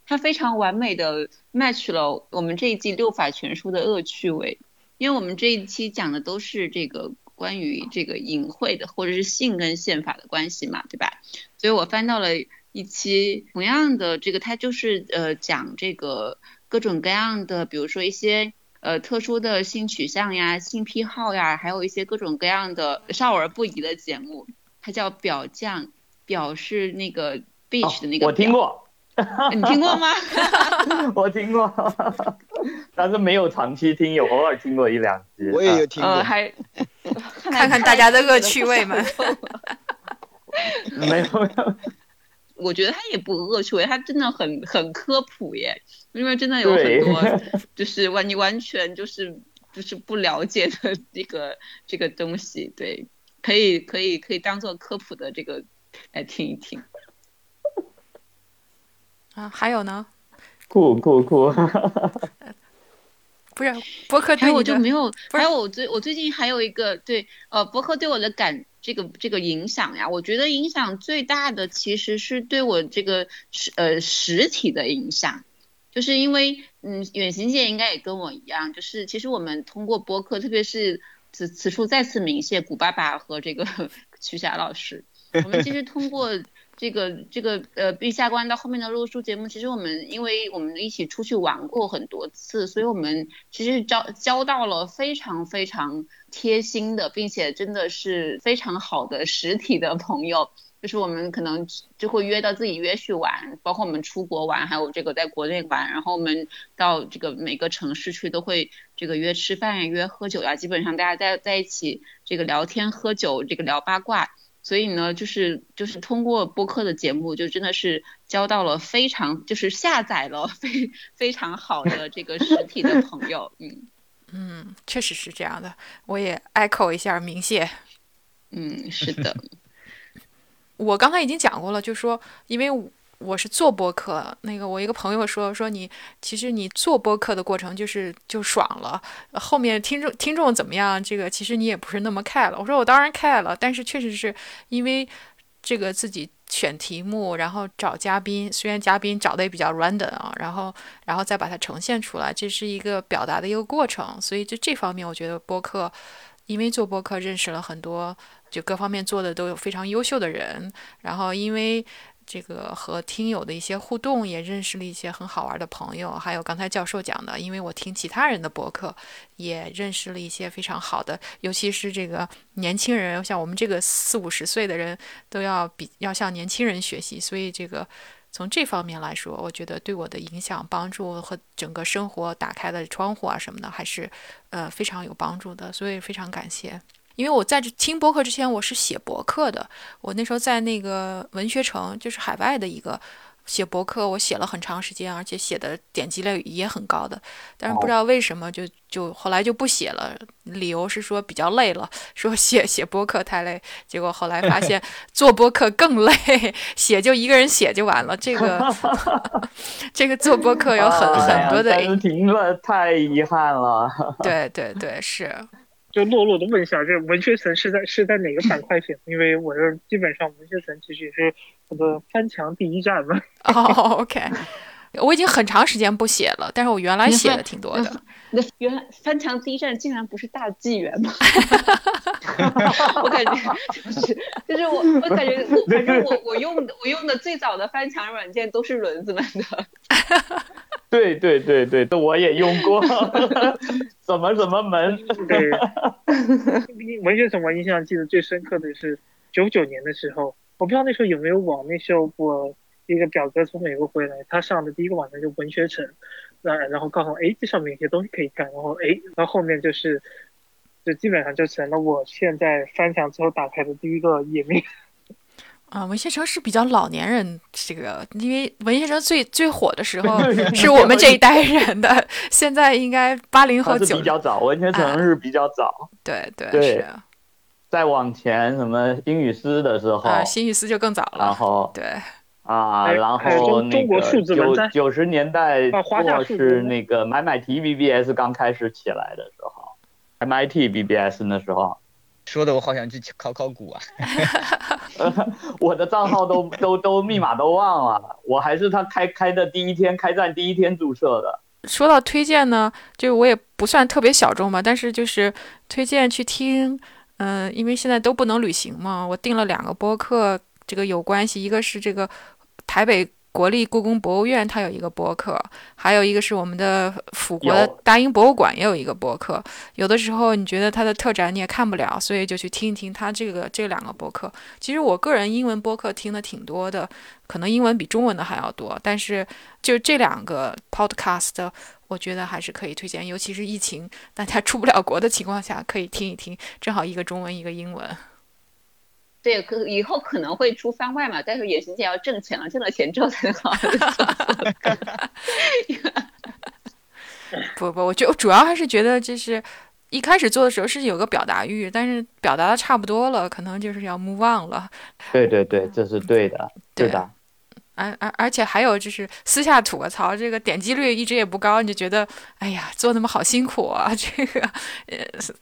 它非常完美的 match 了我们这一季六法全书的恶趣味，因为我们这一期讲的都是这个。关于这个隐晦的或者是性跟宪法的关系嘛，对吧？所以我翻到了一期同样的这个，它就是呃讲这个各种各样的，比如说一些呃特殊的性取向呀、性癖好呀，还有一些各种各样的少儿不宜的节目。它叫表酱，表是那个 beach 的那个。我听过。你听过吗？我听过，但是没有长期听，有偶尔听过一两集。我也有听过，还看看大家的恶趣味嘛。没有没有，我觉得他也不恶趣味，他真的很很科普耶，因为真的有很多就是完你完全就是就是不了解的这个这个东西，对，可以可以可以当做科普的这个来听一听。啊，还有呢？酷酷酷！不是博客对我就没有。还有我最我最近还有一个对呃博客对我的感这个这个影响呀，我觉得影响最大的其实是对我这个实呃实体的影响，就是因为嗯远行姐应该也跟我一样，就是其实我们通过博客，特别是此此处再次鸣谢古爸爸和这个 曲霞老师，我们其实通过。这个这个呃，陛下关到后面的录书节目，其实我们因为我们一起出去玩过很多次，所以我们其实交交到了非常非常贴心的，并且真的是非常好的实体的朋友。就是我们可能就会约到自己约去玩，包括我们出国玩，还有这个在国内玩，然后我们到这个每个城市去都会这个约吃饭呀、约喝酒呀，基本上大家在在一起这个聊天、喝酒、这个聊八卦。所以呢，就是就是通过播客的节目，就真的是交到了非常就是下载了非非常好的这个实体的朋友，嗯 嗯，确实是这样的，我也 echo 一下明谢，嗯，是的，我刚才已经讲过了，就说因为。我是做播客，那个我一个朋友说说你，其实你做播客的过程就是就爽了，后面听众听众怎么样，这个其实你也不是那么 care 了。我说我当然 care 了，但是确实是因为这个自己选题目，然后找嘉宾，虽然嘉宾找的也比较 random 啊，然后然后再把它呈现出来，这是一个表达的一个过程。所以就这方面，我觉得播客，因为做播客认识了很多，就各方面做的都有非常优秀的人，然后因为。这个和听友的一些互动，也认识了一些很好玩的朋友。还有刚才教授讲的，因为我听其他人的博客，也认识了一些非常好的，尤其是这个年轻人，像我们这个四五十岁的人，都要比要向年轻人学习。所以这个从这方面来说，我觉得对我的影响、帮助和整个生活打开的窗户啊什么的，还是呃非常有帮助的。所以非常感谢。因为我在这听播客之前，我是写博客的。我那时候在那个文学城，就是海外的一个写博客，我写了很长时间，而且写的点击率也很高的。但是不知道为什么，就就后来就不写了，理由是说比较累了，说写写博客太累。结果后来发现 做博客更累，写就一个人写就完了。这个 这个做博客有很很多的，停了太遗憾了。对对对，是。就落落的问一下，这文学城是在是在哪个板块写？因为我这基本上文学城其实也是我的翻墙第一站嘛。哦，OK，我已经很长时间不写了，但是我原来写的挺多的。那原来翻墙第一站竟然不是大纪元吗？我感觉就是就是我我感觉反正我我用的我用的最早的翻墙软件都是轮子们的。对对对对，这我也用过。怎么怎么门？对，文学城我印象记得最深刻的是九九年的时候，我不知道那时候有没有网。那时候我一个表哥从美国回来，他上的第一个网站就文学城，那然后告诉我，哎，这上面有些东西可以干。然后哎，然后后面就是，就基本上就成了我现在翻墙之后打开的第一个页面。啊，文学城是比较老年人，这个因为文学城最最火的时候 是我们这一代人的，现在应该八零后九比较早，文学城是比较早，对对是。再往前什么英语诗的时候，啊，新语诗就更早了，然后对啊，然后那个九九十年代或是那个买买提 BBS 刚开始起来的时候，MIT BBS 那时候。说的我好想去考考古啊！我的账号都 都都密码都忘了，我还是他开开的第一天开战第一天注册的。说到推荐呢，就我也不算特别小众吧，但是就是推荐去听，嗯，因为现在都不能旅行嘛，我订了两个播客，这个有关系，一个是这个台北。国立故宫博物院它有一个博客，还有一个是我们的辅国的大英博物馆也有一个博客。有的时候你觉得它的特展你也看不了，所以就去听一听它这个这两个博客。其实我个人英文博客听的挺多的，可能英文比中文的还要多。但是就这两个 podcast，我觉得还是可以推荐，尤其是疫情大家出不了国的情况下，可以听一听。正好一个中文一个英文。对，可以后可能会出番外嘛，但是也行姐要挣钱了，挣了钱之后才能好。不不，我觉主要还是觉得就是一开始做的时候是有个表达欲，但是表达的差不多了，可能就是要 move on 了。对对对，这是对的，对的。而而而且还有就是私下吐个槽，这个点击率一直也不高，你就觉得哎呀，做那么好辛苦啊！这个呃，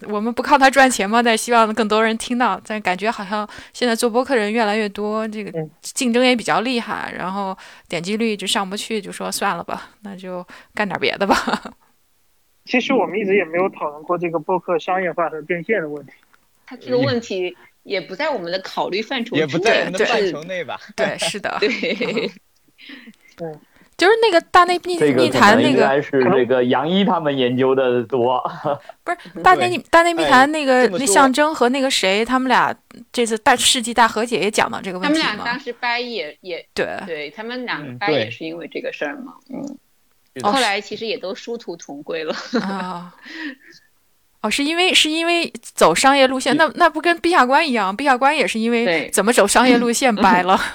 我们不靠它赚钱吗？但希望更多人听到，但感觉好像现在做播客人越来越多，这个竞争也比较厉害，然后点击率一直上不去，就说算了吧，那就干点别的吧。其实我们一直也没有讨论过这个播客商业化和变现的问题。它这个问题。也不在我们的考虑范畴内，也不在我们的范畴内吧？对，是的，对，就是那个大内密这个密谈那个应该是这个杨一他们研究的多。不是大内大内密哎谈那个那象征和那个谁，他们俩这次大世纪大和解也讲到这个他们问题嘛？俩当时掰也也对，对他们俩掰也是因为这个事儿嘛，嗯，后来其实也都殊途同归了。啊。哦，是因为是因为走商业路线，那那不跟陛下关一样？陛下关也是因为怎么走商业路线掰了。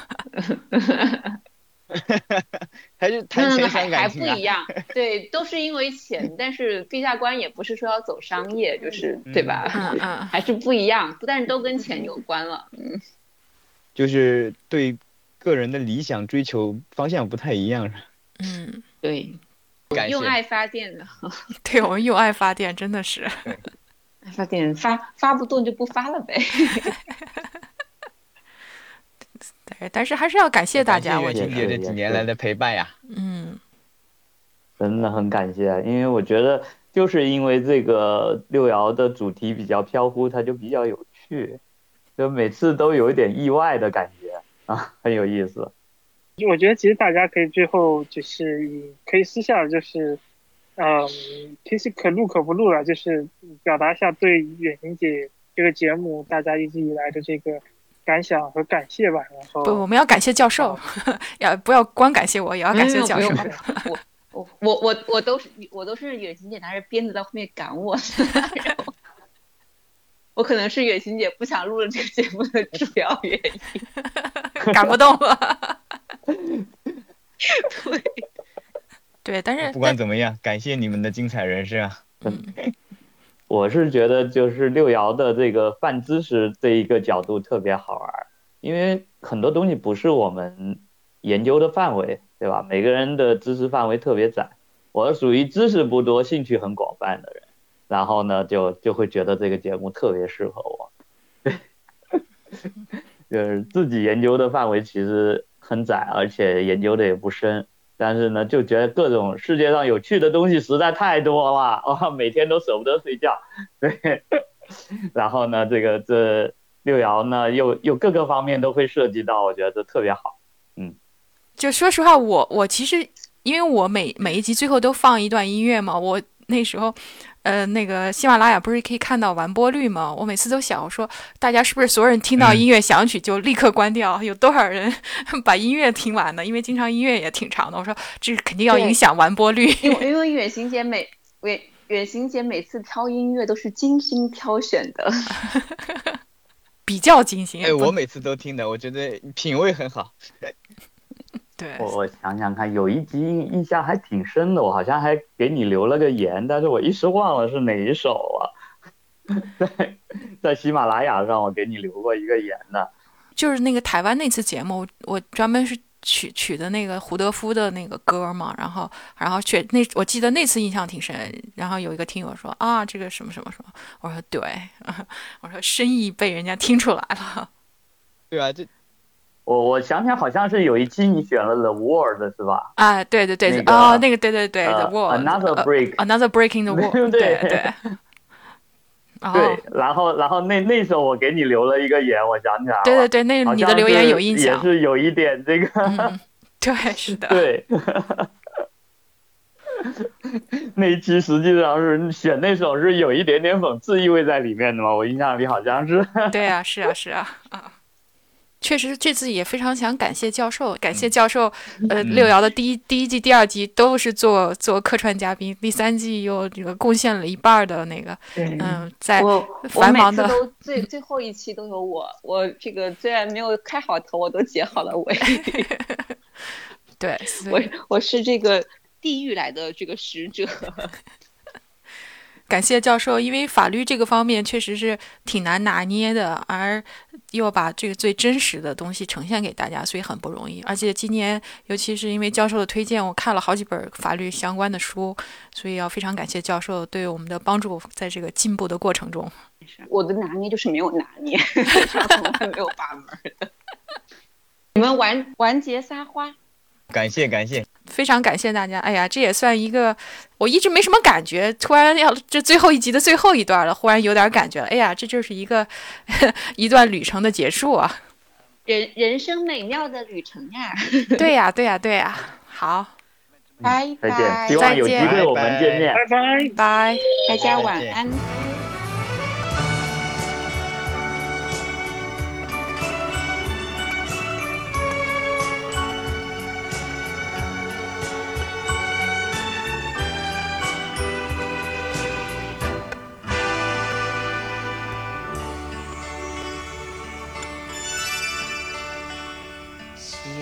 还是那谈钱还还伤感情啊不一？样，对，都是因为钱，但是陛下官也不是说要走商业，就是对吧？嗯嗯，还是不一样，不但都跟钱有关了，嗯，就是对个人的理想追求方向不太一样。是吧嗯，对，用爱发电的，对我们用爱发电，真的是。爱发电发发不动就不发了呗。对，但是还是要感谢大家，我觉得，月琴姐这几年来的陪伴呀。嗯真的很感谢，因为我觉得就是因为这个六爻的主题比较飘忽，它就比较有趣，就每次都有一点意外的感觉啊，很有意思。我觉得其实大家可以最后就是以可以私下就是，嗯，其实可录可不录了，就是表达一下对远行姐这个节目大家一直以来的这个感想和感谢吧。然后不，我们要感谢教授，要不要光感谢我，也要感谢教授我我我我我都是我都是远行姐拿着鞭子在后面赶我，然后我可能是远行姐不想录了这个节目的主要原因。赶不动了。对，对，但是不管怎么样，感谢你们的精彩人生啊！我是觉得就是六爻的这个泛知识这一个角度特别好玩儿，因为很多东西不是我们研究的范围，对吧？每个人的知识范围特别窄，我属于知识不多、兴趣很广泛的人，然后呢，就就会觉得这个节目特别适合我。对 就是自己研究的范围其实很窄，而且研究的也不深，但是呢，就觉得各种世界上有趣的东西实在太多了，哇，每天都舍不得睡觉。对，然后呢，这个这六爻呢，又又各个方面都会涉及到，我觉得这特别好。嗯就说实话，我我其实因为我每每一集最后都放一段音乐嘛，我那时候。呃，那个喜马拉雅不是可以看到完播率吗？我每次都想，我说大家是不是所有人听到音乐响起就立刻关掉？有多少人把音乐听完呢？因为经常音乐也挺长的。我说这肯定要影响完播率。因为 因为远行姐每远远行姐每次挑音乐都是精心挑选的，比较精心。哎，我每次都听的，我觉得品味很好。对我我想想看，有一集印印象还挺深的，我好像还给你留了个言，但是我一时忘了是哪一首啊。在在喜马拉雅上，我给你留过一个言的。就是那个台湾那次节目，我专门是取取的那个胡德夫的那个歌嘛，然后然后确那我记得那次印象挺深，然后有一个听友说啊这个什么什么什么，我说对，我说深意被人家听出来了。对啊，这我我想想，好像是有一期你选了 The World 是吧？啊，对对对，那个哦，那个对对对呃，The Wall，Another 呃 Break Another Breaking the Wall，对对对。然后对，然后然后那那时候我给你留了一个言，我想起来了。对对对，那你的留言有印象也，是有一点这个。嗯，对，是的，对，那一期实际上是选那首是有一点点讽刺意味在里面的嘛，我印象里好像是。对啊，是啊，是啊，啊，确实这次也非常想感谢教授，感谢教授，呃，嗯六爻的第一第一季、第二季都是做做客串嘉宾，第三季又这个贡献了一半儿的那个，对。嗯，在我我每次繁忙的都最最后一期都有我，我这个虽然没有开好头，我都结好了尾 对，我我是这个地狱来的这个使者。感谢教授，因为法律这个方面确实是挺难拿捏的，而又把这个最真实的东西呈现给大家，所以很不容易。而且今年，尤其是因为教授的推荐，我看了好几本法律相关的书，所以要非常感谢教授对我们的帮助，在这个进步的过程中。我的拿捏就是没有拿捏，上从来没有把门。你们完完结撒花，感谢感谢，非常感谢大家。哎呀，这也算一个，我一直没什么感觉，突然要这最后一集的最后一段了，忽然有点感觉了。哎呀，这就是一个 一段旅程的结束啊！人人生美妙的旅程呀！对呀，对呀，对呀。好，拜拜，再见。希望有机会我们见面。拜拜拜，大家晚安。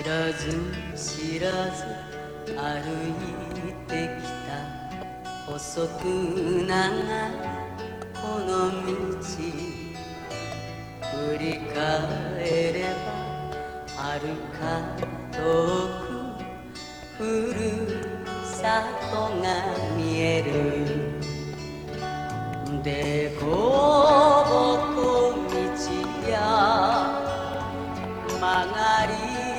らず知らず歩いてきた細く長いこの道振り返ればはるか遠くふるさとが見えるでこぼこ道や曲がり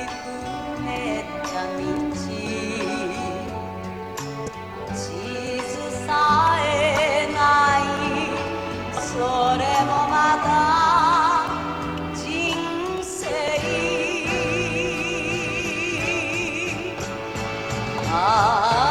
ah